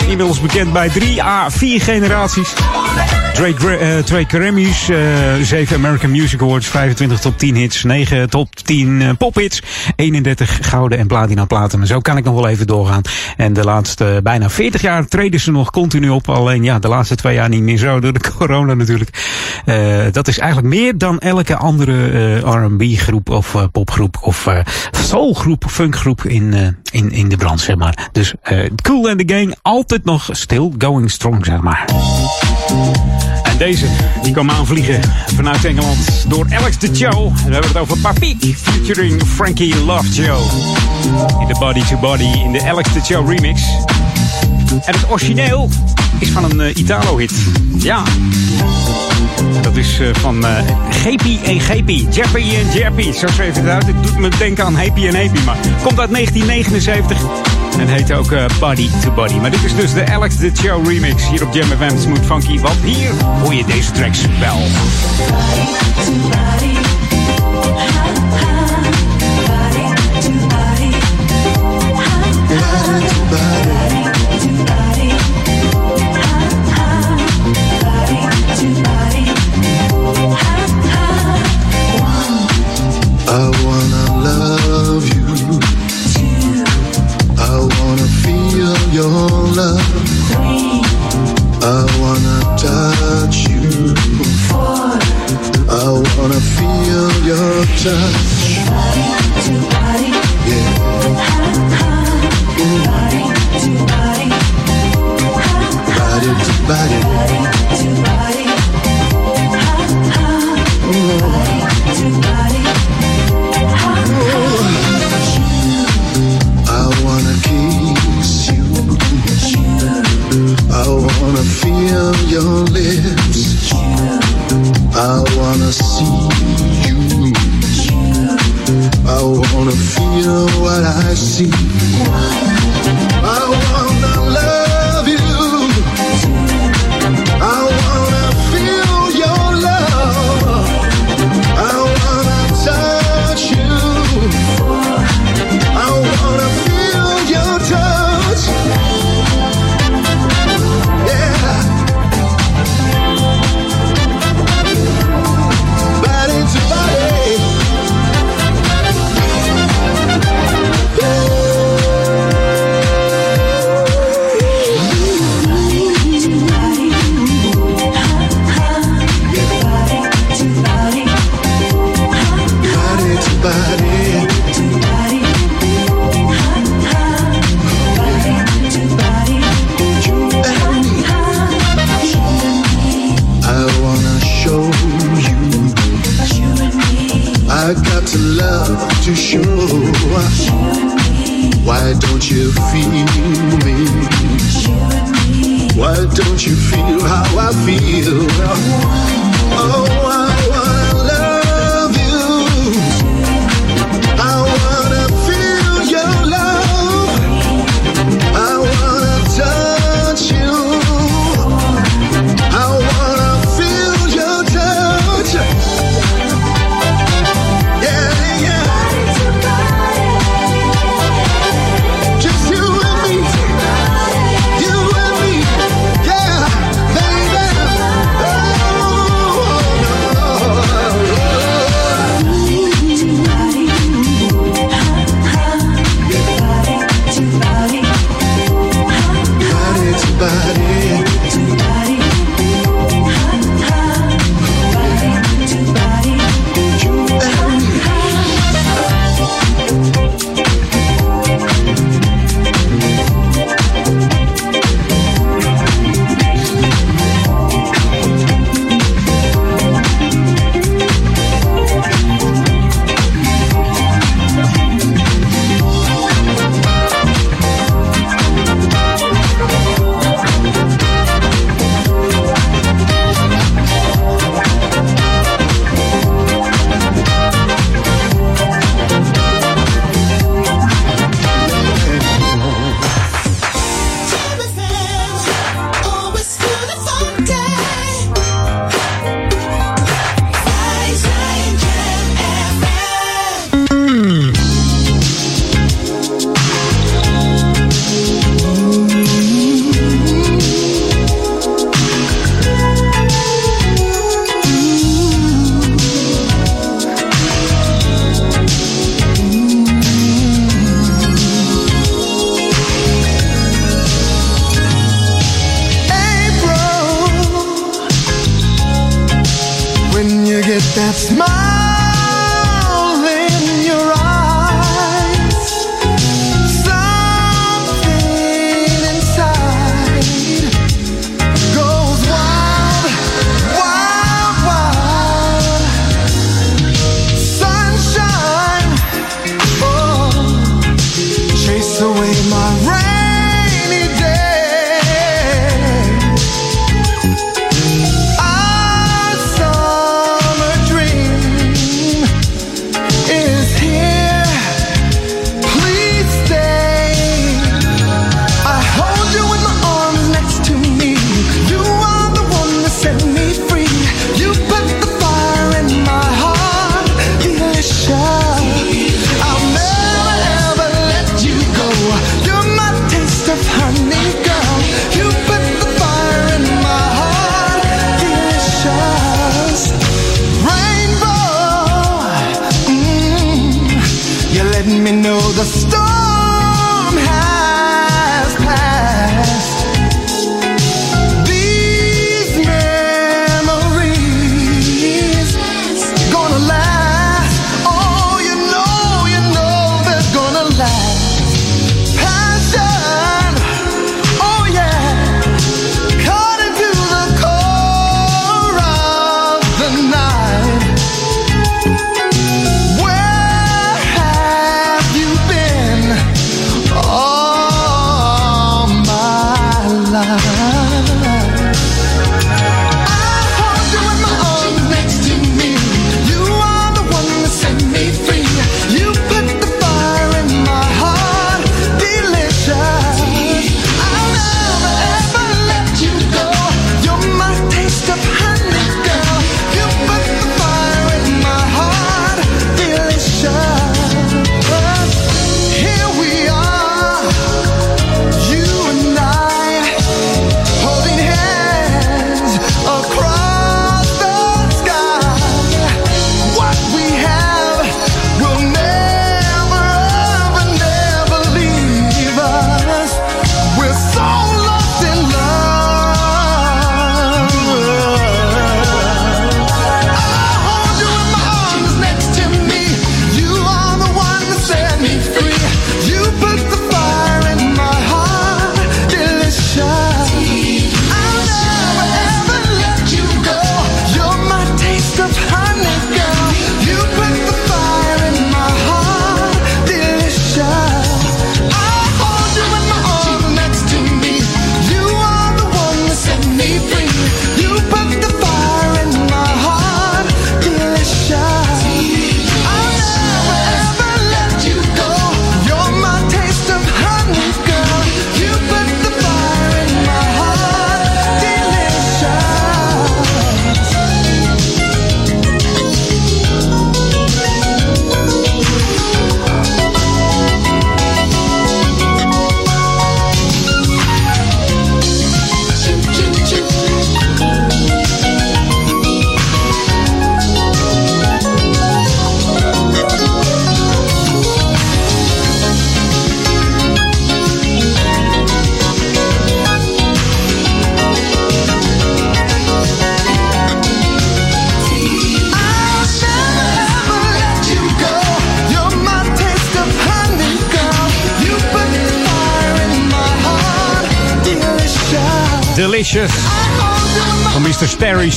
Inmiddels bekend bij 3 à 4 generaties. Gra- eh, twee Grammys, eh 7 American Music Awards, 25 top 10 hits, 9 top 10 eh, pophits, 31 gouden en platina platen. En zo kan ik nog wel even doorgaan. En de laatste bijna 40 jaar treden ze nog continu op. Alleen ja, de laatste twee jaar niet meer zo door de corona natuurlijk. Dat is eigenlijk meer dan elke andere R&B groep of popgroep of soulgroep, funkgroep in, in, in de brand, zeg maar. Dus eh, Cool and the Gang altijd nog still going strong, zeg maar. En deze, die kwam aanvliegen vanuit Engeland door Alex de Joe. En we hebben het over Papiek featuring Frankie Lovejoe. In de Body to Body in de Alex de Joe remix. En het origineel is van een eh, Italo-hit. Ja. Dat is eh, van eh Gepi en Gepi. Jeppy en Jeppy. Zo schreef het uit. Het doet me denken aan Happy en Happy. Maar komt uit 1979. En heet ook eh, Body to Body. Maar dit is dus de Alex the Show remix. Hier op Jam FM Smooth Funky. Want hier hoor je deze tracks wel. I wanna love you. I wanna feel your love. I wanna touch you. I wanna feel your touch. Yeah. Body to body. I your lips. I wanna see you. I wanna feel what I see. I wanna to show. Why don't you feel me? Why don't you feel how I feel? Oh,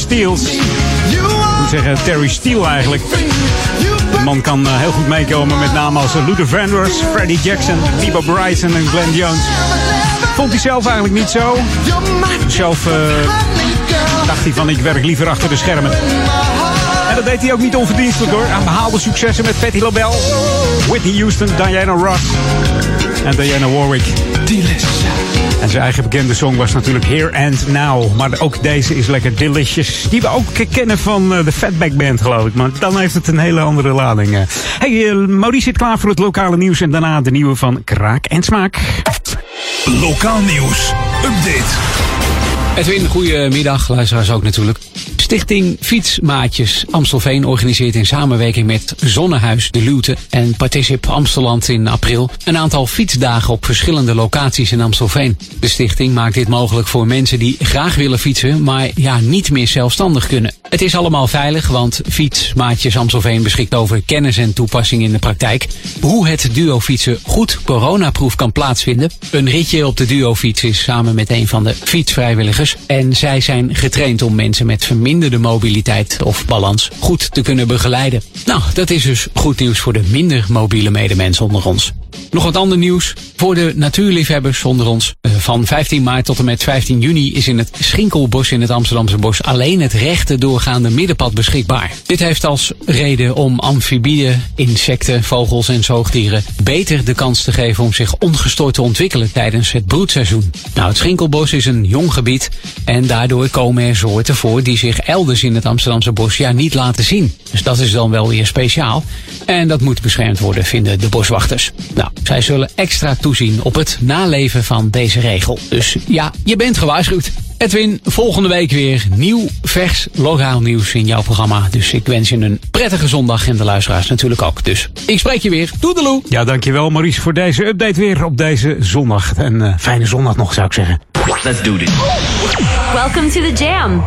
Steels. Ik moet zeggen Terry Steele eigenlijk. De man kan eh, heel goed meekomen met namen als eh, Luther Vandross, Freddie Jackson, Bebo Bryson en Glenn Jones. Vond hij zelf eigenlijk niet zo. Zelf eh, dacht hij van ik werk liever achter de schermen. En dat deed hij ook niet onverdienstelijk hoor. Aan behaalde successen met Patti LaBelle, Whitney Houston, Diana Ross en Diana Warwick. Dealers. En zijn eigen bekende song was natuurlijk Here and Now. Maar ook deze is lekker delicious. Die we ook kennen van eh, de Fatback Band, geloof ik. Maar dan heeft het een hele andere lading. Eh. Hey, eh, Maurice zit klaar voor het lokale nieuws. En daarna de nieuwe van Kraak en Smaak. Lokaal nieuws. Update. Edwin, goedemiddag. Luisteraars ook natuurlijk. Stichting Fietsmaatjes Amstelveen organiseert in samenwerking met Zonnehuis de Luwte en Particip Amsteland in april een aantal fietsdagen op verschillende locaties in Amstelveen. De stichting maakt dit mogelijk voor mensen die graag willen fietsen, maar ja, niet meer zelfstandig kunnen. Het is allemaal veilig, want Fietsmaatjes Amstelveen beschikt over kennis en toepassing in de praktijk. Hoe het duofietsen goed coronaproof kan plaatsvinden. Een ritje op de duofiets is samen met een van de fietsvrijwilligers. En zij zijn getraind om mensen met verminderde mobiliteit of balans goed te kunnen begeleiden. Nou, dat is dus goed nieuws voor de minder mobiele medemensen onder ons. Nog wat ander nieuws voor de natuurliefhebbers onder ons. Eh, Van 15 maart tot en met 15 juni is in het Schinkelbos in het Amsterdamse bos alleen het rechte doorgaande middenpad beschikbaar. Dit heeft als reden om amfibieën, insecten, vogels en zoogdieren beter de kans te geven om zich ongestoord te ontwikkelen tijdens het broedseizoen. Nou, het Schinkelbos is een jong gebied en daardoor komen er soorten voor die zich elders in het Amsterdamse bos ja niet laten zien. Dus dat is dan wel weer speciaal. En dat moet beschermd worden, vinden de boswachters. Nou, zij zullen extra toezien op het naleven van deze regel. Dus ja, je bent gewaarschuwd. Edwin, volgende week weer nieuw, vers, lokaal nieuws in jouw programma. Dus ik wens je een prettige zondag en de luisteraars natuurlijk ook. Dus ik spreek je weer. Doedeloe! Ja, dankjewel Maurice voor deze update weer op deze zondag. En eh, fijne zondag nog, zou ik zeggen. Let's do this. Welcome to the Jam.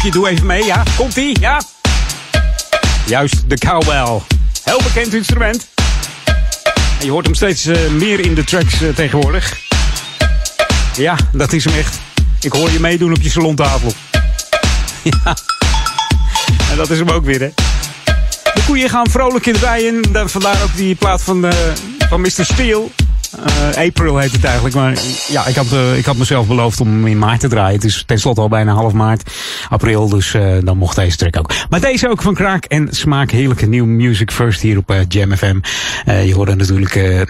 Pauwtje, doe even mee, ja? Komt-ie, ja? Juist, de cowbell. Heel bekend instrument. En je hoort hem steeds eh, meer in de tracks eh, tegenwoordig. Ja, dat is hem echt. Ik hoor je meedoen op je salontafel. ja. En dat is hem ook weer, hè? De koeien gaan vrolijk in de bijen. Daar- Vandaar ook die plaat van, eh, van Mr. Steel. Eh, April heet het eigenlijk. Maar ja, ik had, eh, ik had mezelf beloofd om in maart te draaien. Het is tenslotte al bijna half maart. April, dus eh, dan mocht deze track ook. Maar deze ook van Kraak en Smaak. Heerlijke nieuw music first hier op Jam FM. Je hoorde natuurlijk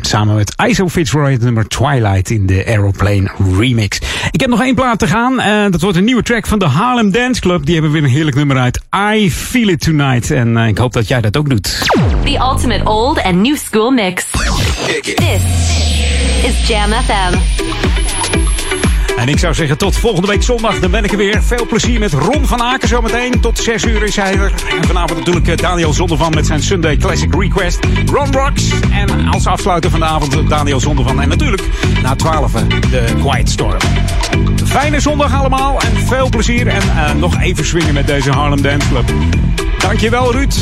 samen met ISO Fitzroy het nummer Twilight in de Aeroplane remix. Ik heb nog één plaat te gaan. Dat wordt een nieuwe track van de Harlem Dance Club. Die hebben weer een heerlijk nummer uit. I Feel It Tonight. En ik hoop dat jij dat ook doet. The ultimate old and new school mix. Is Jam FM. En ik zou zeggen tot volgende week zondag. Dan ben ik er weer. Veel plezier met Ron van Aken zometeen. Tot 6 uur is hij er. En vanavond natuurlijk eh, Daniel Zondervan met zijn Sunday Classic Request. Ron Rocks. En als afsluiter van de avond eh, Daniel Zondervan. En natuurlijk na 12 de Quiet Storm. Fijne zondag allemaal en veel plezier. En eh, nog even swingen met deze Harlem Dance Club. Dankjewel Ruud.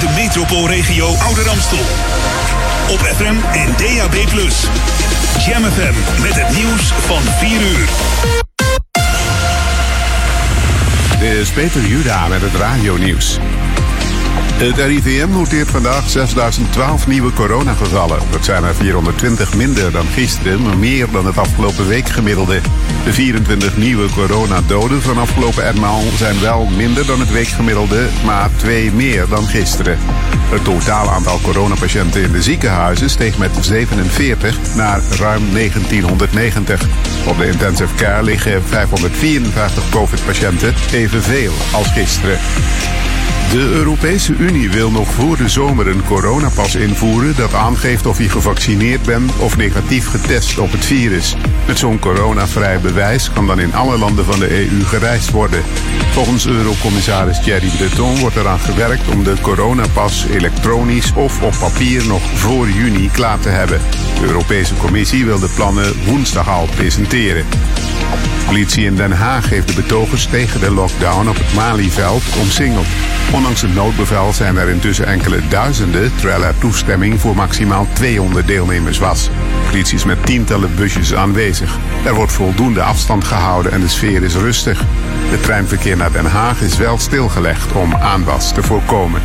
Metropoolregio Ouder Amstel. Op FM en DAB+. Jam FM met het nieuws van 4 uur. Dit is Peter Juda met het radionieuws. Het RIVM noteert vandaag 6012 nieuwe coronagevallen. Dat zijn er 420 minder dan gisteren, maar meer dan het afgelopen week gemiddelde. De 24 nieuwe coronadoden van afgelopen etmaal zijn wel minder dan het weekgemiddelde, maar twee meer dan gisteren. Het totaal aantal coronapatiënten in de ziekenhuizen steeg met 47 naar ruim 1990. Op de intensive care liggen 554 COVID-patiënten, evenveel als gisteren. De Europese Unie wil nog voor de zomer een coronapas invoeren dat aangeeft of je gevaccineerd bent of negatief getest op het virus. Met zo'n coronavrij bewijs kan dan in alle landen van de EU gereisd worden. Volgens Eurocommissaris Thierry Breton wordt eraan gewerkt om de coronapas elektronisch of op papier nog voor juni klaar te hebben. De Europese Commissie wil de plannen woensdag al presenteren. Politie in Den Haag heeft de betogers tegen de lockdown op het Malieveld omsingeld. Ondanks het noodbevel zijn er intussen enkele duizenden, terwijl er toestemming voor maximaal 200 deelnemers was. Politie is met tientallen busjes aanwezig. Er wordt voldoende afstand gehouden en de sfeer is rustig. Het treinverkeer naar Den Haag is wel stilgelegd om aanwas te voorkomen.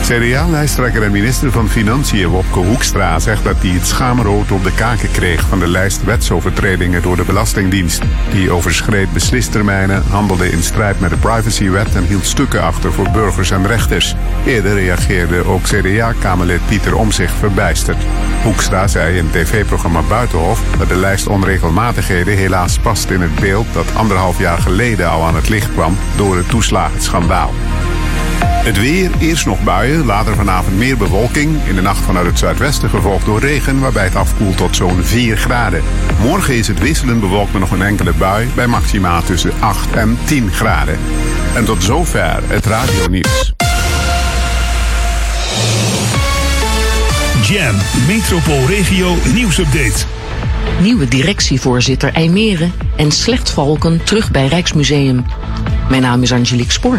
CDA-lijsttrekker en minister van Financiën Wopke Hoekstra zegt dat hij het schaamrood op de kaken kreeg van de lijst wetsovertredingen door de Belastingdienst. Die overschreed beslistermijnen, handelde in strijd met de privacywet en hield stukken achter voor burgers en rechters. Eerder reageerde ook CDA-kamerlid Pieter Omzicht verbijsterd. Hoekstra zei in tv-programma Buitenhof dat de lijst onregelmatigheden helaas past in het beeld dat anderhalf jaar geleden al aan het licht kwam door het toeslagenschandaal. Het weer, eerst nog buien, later vanavond meer bewolking. In de nacht vanuit het zuidwesten gevolgd door regen, waarbij het afkoelt tot zo'n 4 graden. Morgen is het wisselend bewolkt met nog een enkele bui, bij maxima tussen 8 en 10 graden. En tot zover het radionieuws. Jam, metropoolregio nieuwsupdate. Nieuwe directievoorzitter IJmeren en Slechtvalken terug bij Rijksmuseum. Mijn naam is Angelique Spoor.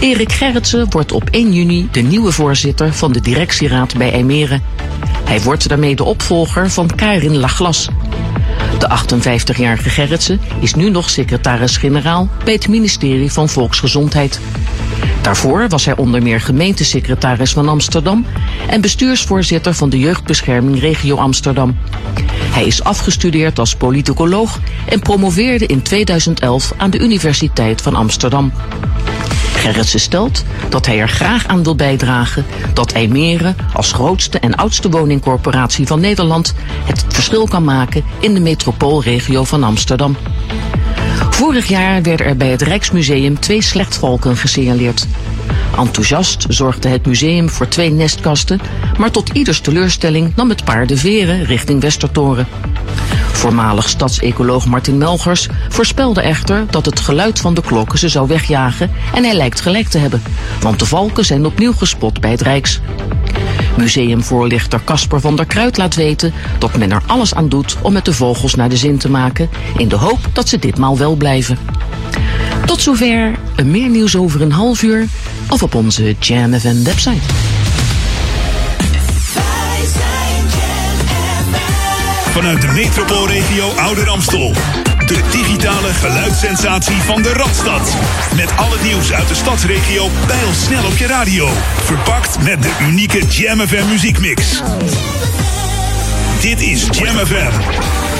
Erik Gerritsen wordt op 1 juni de nieuwe voorzitter van de directieraad bij IJmeren. Hij wordt daarmee de opvolger van Karin Laglas. De 58-jarige Gerritsen is nu nog secretaris-generaal bij het ministerie van Volksgezondheid. Daarvoor was hij onder meer gemeentesecretaris van Amsterdam en bestuursvoorzitter van de Jeugdbescherming Regio Amsterdam. Hij is afgestudeerd als politicoloog en promoveerde in 2011 aan de Universiteit van Amsterdam. Gerritsen stelt dat hij er graag aan wil bijdragen dat IJmeren als grootste en oudste woningcorporatie van Nederland het verschil kan maken in de metropoolregio van Amsterdam. Vorig jaar werden er bij het Rijksmuseum twee slechtvalken gesignaleerd. Enthousiast zorgde het museum voor twee nestkasten, maar tot ieders teleurstelling nam het paard de veren richting Westertoren. Voormalig stadsecoloog Martin Melgers voorspelde echter dat het geluid van de klokken ze zou wegjagen en hij lijkt gelijk te hebben, want de valken zijn opnieuw gespot bij het Rijks. Museumvoorlichter Casper van der Kruid laat weten dat men er alles aan doet om met de vogels naar de zin te maken, in de hoop dat ze ditmaal wel blijven. Tot zover, meer nieuws over een half uur of op onze Jam FM website. Vanuit de metropoolregio Ouder Amstel. De digitale geluidssensatie van de Radstad. Met al het nieuws uit de stadsregio pijl snel op je radio. Verpakt met de unieke Jam FM muziekmix. Dit is Jam FM.